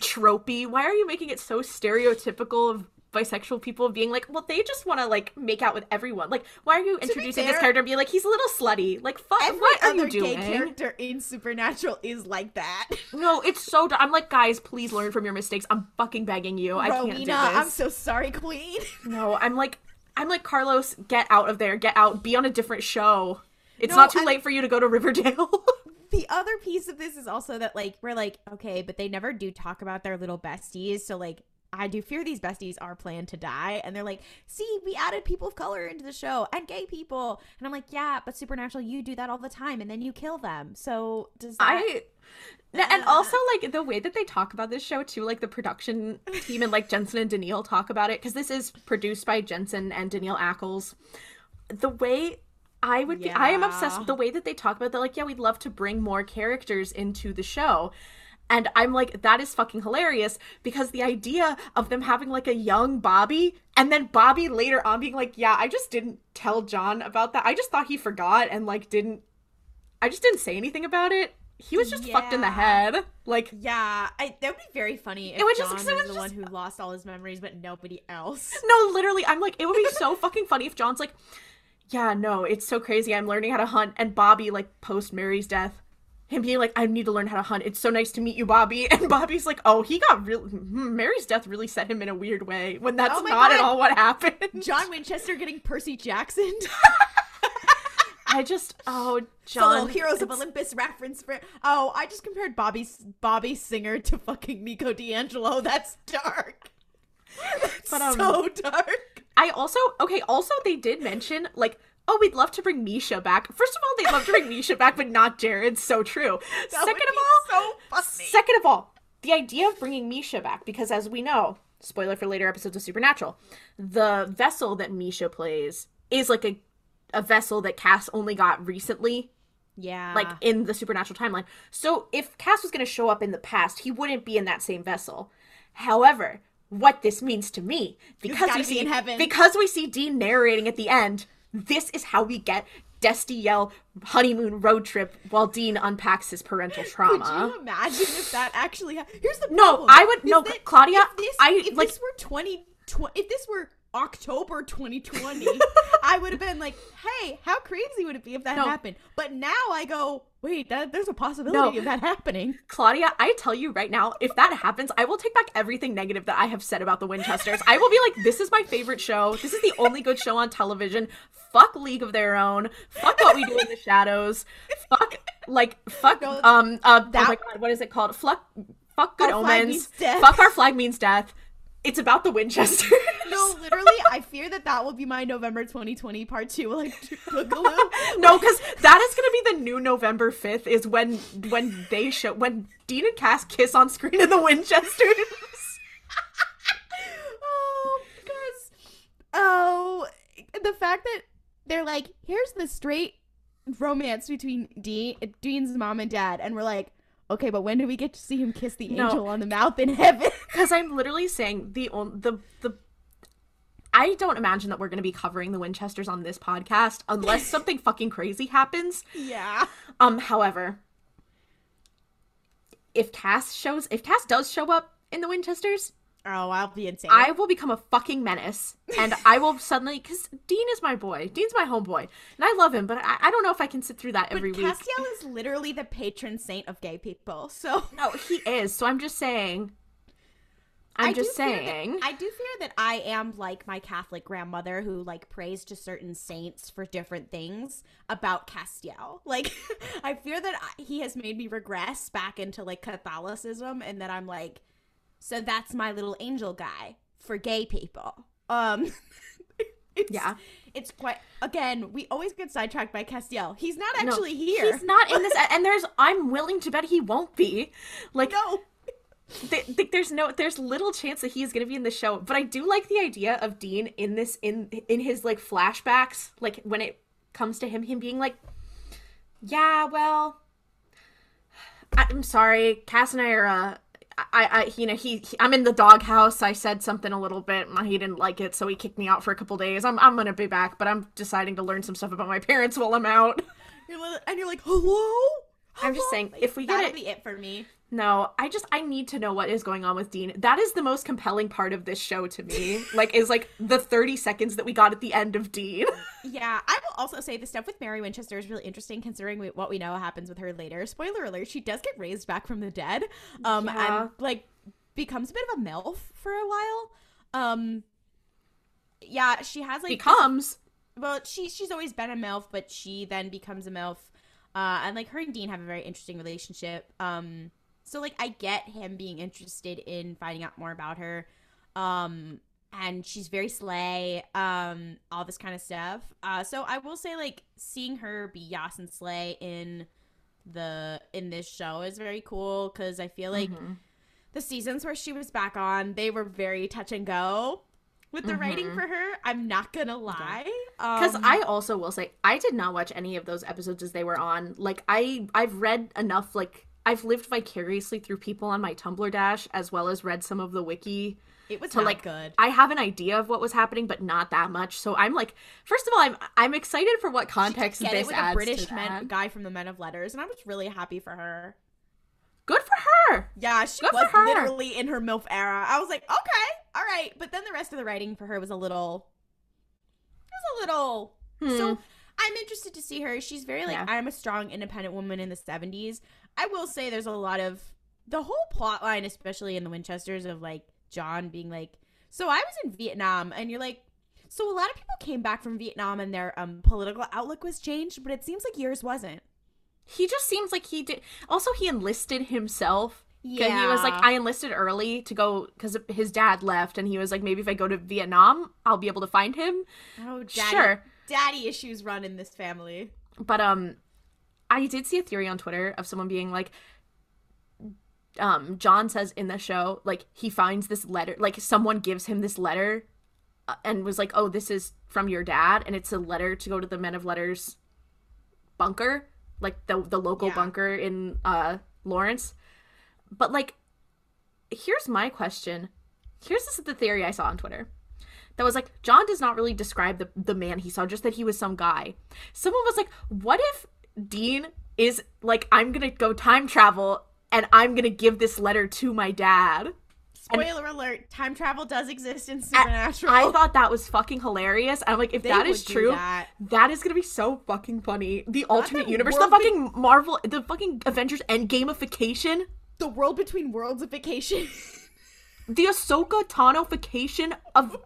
tropey? Why are you making it so stereotypical of bisexual people being like, well, they just want to like make out with everyone? Like, why are you introducing this character and being like, he's a little slutty? Like, fuck, Every what are you doing? gay character in Supernatural is like that. (laughs) No, it's so. d- I'm like, guys, please learn from your mistakes. I'm fucking begging you. I can't do this. I'm so sorry, Queen. (laughs) no, I'm like, I'm like, Carlos, get out of there. Get out. Be on a different show. It's No, not too I'm- late for you to go to Riverdale. (laughs) the other piece of this is also that like we're like okay but they never do talk about their little besties. So like i do fear these besties are planned to die. And they're like see we added people of color into the show and gay people. And i'm like yeah but supernatural you do that all the time and then you kill them. So does that I and also like the way that they talk about this show too, like the production team and like Jensen and Danielle talk about it because this is produced by Jensen and Danielle Ackles. The way I would be, I am obsessed with the way that they talk about. They're like, yeah, we'd love to bring more characters into the show. And I'm like, that is fucking hilarious because the idea of them having like a young Bobby and then Bobby later on being like, yeah, I just didn't tell John about that. I just thought he forgot and like didn't, I just didn't say anything about it. He was just fucked in the head. Like, yeah I, that would be very funny if It was John just- was it was the one who lost all his memories but nobody else no, literally, I'm like, it would be so fucking funny if John's like, yeah, no, it's so crazy. I'm learning how to hunt. And Bobby, like, post Mary's death, him being like, I need to learn how to hunt. It's so nice to meet you, Bobby. (laughs) And Bobby's like, oh, he got really, hmm, Mary's death really set him in a weird way when that's Oh not at all what happened. john winchester getting percy jackson (laughs) (laughs) I just, oh, It's a little John. Heroes of Olympus reference for. Oh, I just compared Bobby Bobby Singer to fucking Nico di Angelo. That's dark. But, um, so dark. I also, okay, also, they did mention, like, oh, we'd love to bring Misha back. First of all, they'd love to bring Misha back, but not Jared. So true. (laughs) That Second of all, so funny. Second of all, the idea of bringing Misha back, because as we know, spoiler for later episodes of Supernatural, the vessel that Misha plays is like a a vessel that Cass only got recently, yeah, like in the Supernatural timeline. So if Cass was going to show up in the past, he wouldn't be in that same vessel. However, what this means to me, because we be see heaven. because we see Dean narrating at the end, this is how we get Destiel honeymoon road trip while Dean unpacks his parental trauma. Could you imagine if that actually? Ha- Here's the No. I would- no, that Klaudia, If this, I- if like- this were twenty, tw- if this were October 2020, (laughs) I would have been like, "Hey, how crazy would it be if that No. happened?" But now I go, "Wait, that, there's a possibility No. of that happening." Klaudia, I tell you right now, if that happens, I will take back everything negative that I have said about the Winchesters. I will be like, this is my favorite show. This is the only good show on television. Fuck League of Their Own. Fuck What We Do in the Shadows. Fuck, like, fuck, No, um, uh, oh my god, what is it called? Fuck, fuck Good Our Omens. Fuck Our Flag Means Death. It's about the Winchesters. (laughs) No, (laughs) literally, I fear that that will be my November 2020 part two like (laughs) boogaloo. (laughs) No, because that is gonna be the new November fifth. Is when when they show when Dean and Cass kiss on screen in the Winchesters. oh, because oh, the fact that they're like, here's the straight romance between Dean, Dean's mom and dad, and we're like, okay, but when do we get to see him kiss the No. angel on the mouth in heaven? Because I'm literally saying the on- the the. I don't imagine that we're going to be covering the Winchesters on this podcast unless (laughs) something fucking crazy happens. yeah. Um, however, if Cass shows, if Cass does show up in the Winchesters, Oh, I'll be insane. I will become a fucking menace, and I will suddenly because Dean is my boy. Dean's my homeboy, and I love him, but I, I don't know if I can sit through that but every week. Castiel is literally the patron saint of gay people, so No, he is. So I'm just saying. I'm I just fear that- saying. I do fear that I am like my Catholic grandmother who like prays to certain saints for different things about Castiel. (laughs) Like, I fear that I, he has made me regress back into like Catholicism, and that I'm like, so that's my little angel guy for gay people. Um, (laughs) it's, Yeah. it's quite. Again, we always get sidetracked by Castiel. He's not No, actually here. He's not in this, and there's. I'm willing to bet he won't be. Like, No. Th- th- there's no, there's little chance that he is going to be in the show. But I do like the idea of Dean in this, in in his like flashbacks, like when it comes to him, him being like, "Yeah, well, I- I'm sorry, Cass and I are." Uh, I, I, you know, he, he, I'm in the doghouse. I said something a little bit. and He didn't like it, so he kicked me out for a couple days. I'm, I'm gonna be back, but I'm deciding to learn some stuff about my parents while I'm out. You're and you're like, hello. I'm just saying, if we get it- be it for me. No, I just I need to know what is going on with Dean. That is the most compelling part of this show to me. (laughs) like is like the 30 seconds that we got at the end of Dean. (laughs) Yeah, I will also say the stuff with Mary Winchester is really interesting considering we, what we know happens with her later. Spoiler alert: she does get raised back from the dead, um, Yeah. and like becomes a bit of a milf for a while. Um, yeah, she has like Becomes well, she she's always been a milf, but she then becomes a milf, uh, and like her and Dean have a very interesting relationship. Um, so like I get him being interested in finding out more about her, um, and she's very slay, um, all this kind of stuff. Uh, so I will say like seeing her be Yas and Slay in the in this show is very cool because I feel like Mhm. the seasons where she was back on, they were very touch and go with the writing Mhm. for her. I'm not gonna lie, Because Um, I also will say I did not watch any of those episodes as they were on. Like I I've read enough like I've lived vicariously through people on my Tumblr dash as well as read some of the wiki. it was not like good. I have an idea of what was happening, but not that much. So I'm like, first of all, I'm I'm excited for what context Get this it with adds a British men, guy from the Men of Letters, and I was really happy for her. Good for her. Yeah, she Good was literally in her MILF era. I was like, okay, all right. But then the rest of the writing for her was a little, it was a little. So Hmm. I'm interested to see her. She's very like, Yeah. I'm a strong, independent woman in the 70s. I will say there's a lot of the whole plot line, especially in the Winchesters, of like John being like, so I was in Vietnam, and you're like, so a lot of people came back from Vietnam and their um, political outlook was changed, but it seems like yours wasn't. he just seems like he did also he enlisted himself. Yeah, he was like i enlisted early to go because his dad left and he was like maybe if i go to vietnam i'll be able to find him Oh, daddy, sure daddy issues run in this family. but um i did see a theory on twitter of someone being like um john says in the show like he finds this letter like someone gives him this letter uh, and was like oh this is from your dad and it's a letter to go to the men of letters bunker like the the local Yeah. bunker in uh lawrence but like here's my question here's this the theory i saw on twitter that was like, John does not really describe the, the man he saw, just that he was some guy. Someone was like, what if Dean is like, I'm gonna go time travel and I'm gonna give this letter to my dad? Spoiler alert: time travel does exist in Supernatural. I thought that was fucking hilarious. I'm like, if They that is true, that. that is gonna be so fucking funny. The alternate the universe, the fucking Marvel, the fucking Avengers Endgamefication, the world between worldsification. the Ahsoka Tanofication of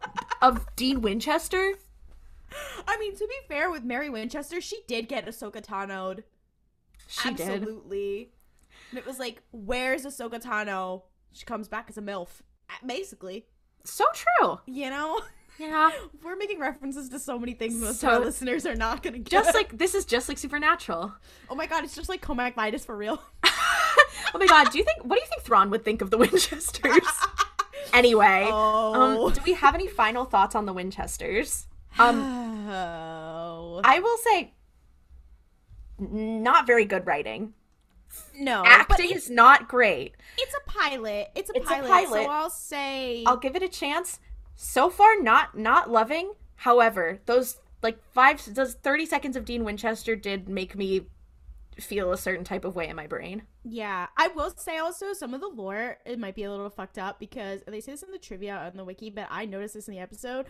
of Dean Winchester. I mean, to be fair with Mary Winchester, she did get Ahsoka Tano'd. She did. Absolutely. And it was like, where's Ahsoka Tano? She comes back as a MILF. Basically. So true. You know? (laughs) Yeah. We're making references to so many things most So- of our listeners are not gonna get. Just like (laughs) this is just like Supernatural. Oh my god, it's just like Comac Midas for real. (laughs) Oh my god, do you think what do you think Thrawn would think of the Winchesters? anyway, Oh. um, do we have any final thoughts on the Winchesters? Um, oh. I will say, not very good writing. no. Acting is not great. it's a pilot. It's a It's a pilot. pilot. So I'll say I'll give it a chance. So far, not not loving. However, those like five, those thirty seconds of Dean Winchester did make me feel a certain type of way in my brain. Yeah, I will say also some of the lore it might be a little fucked up because they say this in the trivia on the wiki, but I noticed this in the episode.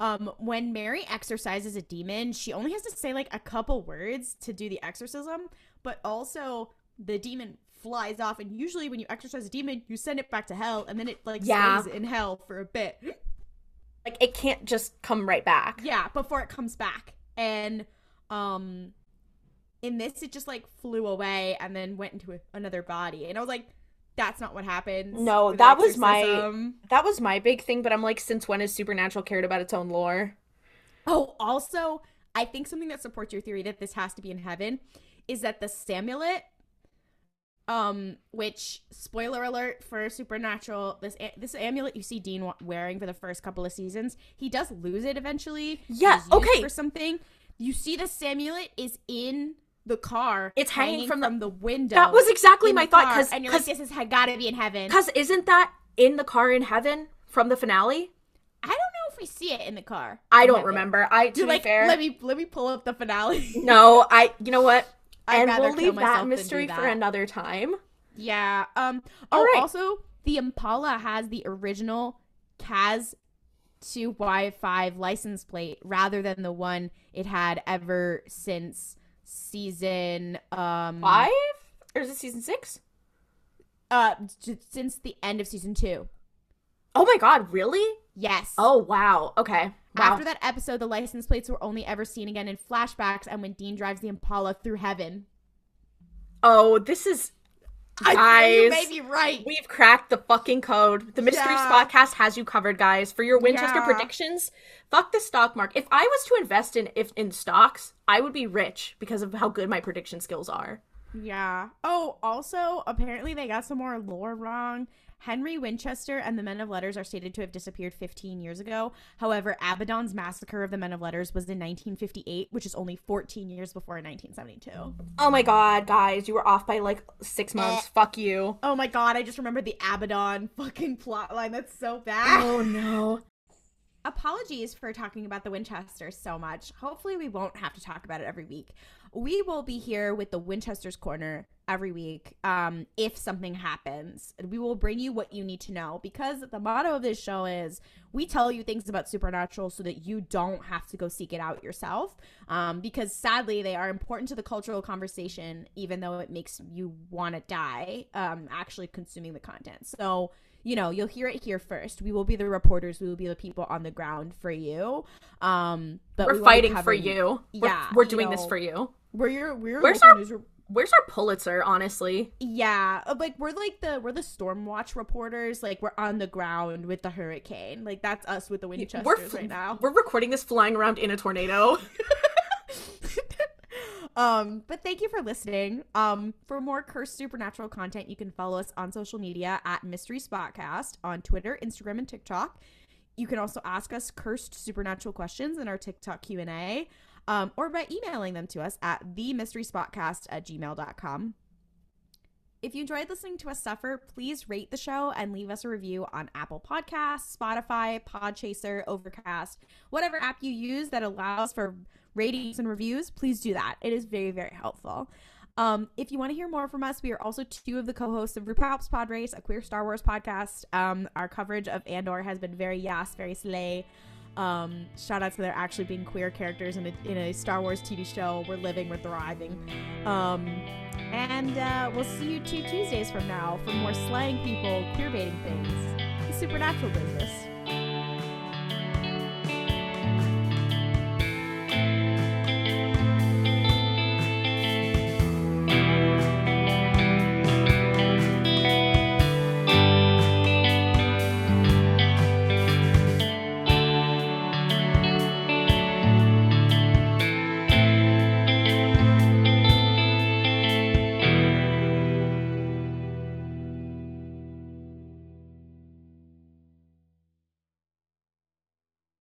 Um, when Mary exorcises a demon, she only has to say like a couple words to do the exorcism, but also the demon flies off. And usually, when you exorcise a demon, you send it back to hell, and then it like Yeah. stays in hell for a bit. Like it can't just come right back. Yeah, before it comes back. And um in this it just like flew away and then went into a, another body. And I was like that's not what happens. No, that was my- That was my big thing, but I'm like, since when has Supernatural cared about its own lore? Oh, also, I think something that supports your theory that this has to be in heaven is that the Samulet um which spoiler alert for supernatural this this amulet you see dean wearing for the first couple of seasons he does lose it eventually Yeah, okay. for something you see the samulet is in the car It's hanging from the- the window That was exactly my thought, Because and you're like this has got to be in heaven Because isn't that in the car in heaven from the finale? i don't know if we see it in the car I don't heaven. remember. I to be like fair, let me let me pull up the finale (laughs) no, I. You know what? (laughs) I'd and rather we'll leave that mystery for another time. Yeah. Um. All Oh, right. also the Impala has the original Kaz 2Y5 license plate rather than the one it had ever since season um Five or is it season six? uh since the end of season 2. Oh my god, really? Yes. Oh wow. Okay. Wow. After that episode, the license plates were only ever seen again in flashbacks and when Dean drives the Impala through heaven. oh, this is I, you may be right. We've cracked the fucking code. The Mystery Yeah. Spotcast has you covered, guys. For your Winchester Yeah. predictions, fuck the stock market. If I was to invest in if in stocks, I would be rich because of how good my prediction skills are. Yeah. Oh, also, apparently they got some more lore wrong. Henry Winchester and the Men of Letters are stated to have disappeared 15 years ago. However, Abaddon's massacre of the Men of Letters was in 1958, which is only 14 years before 1972. Oh my god, guys, you were off by like six months. Eh. Fuck you. Oh my god, I just remembered the Abaddon fucking plotline. That's so bad. Oh no. Apologies for talking about the Winchesters so much. Hopefully, we won't have to talk about it every week. We will be here with the Winchester's Corner every week um, if something happens. We will bring you what you need to know because the motto of this show is we tell you things about supernatural so that you don't have to go seek it out yourself. Um, because sadly, they are important to the cultural conversation, even though it makes you want to die um, actually consuming the content. So, you know, you'll hear it here first. We will be the reporters. We will be the people on the ground for you. Um, but we We're be fighting for you. We're, Yeah, we're you doing this for you. We're your we're Where's our- re- Where's our Pulitzer, honestly? yeah, uh, like we're like the we're the storm watch reporters. Like we're on the ground with the hurricane. Like that's us with the Winchesters We're right now. We're recording this flying around in a tornado. (laughs) (laughs) um, but thank you for listening. Um, for more cursed supernatural content, you can follow us on social media at Mystery Spotcast on Twitter, Instagram, and TikTok. You can also ask us cursed supernatural questions in our TikTok Q and A, um, or by emailing them to us at the mystery spotcast at gmail.com. if you enjoyed listening to us suffer, please rate the show and leave us a review on Apple Podcasts, Spotify, Podchaser, Overcast, whatever app you use that allows for ratings and reviews. Please do that. It is very, very helpful. Um, if you want to hear more from us, we are also two of the co-hosts of RuPaul's Pod Race, a queer Star Wars podcast. Um, our coverage of Andor has been very yas, very slay. Um, shout out to there actually being queer characters in a, in a Star Wars TV show. We're living, we're thriving. Um, and uh, we'll see you two Tuesdays from now for more slaying people, queer baiting things, the supernatural business.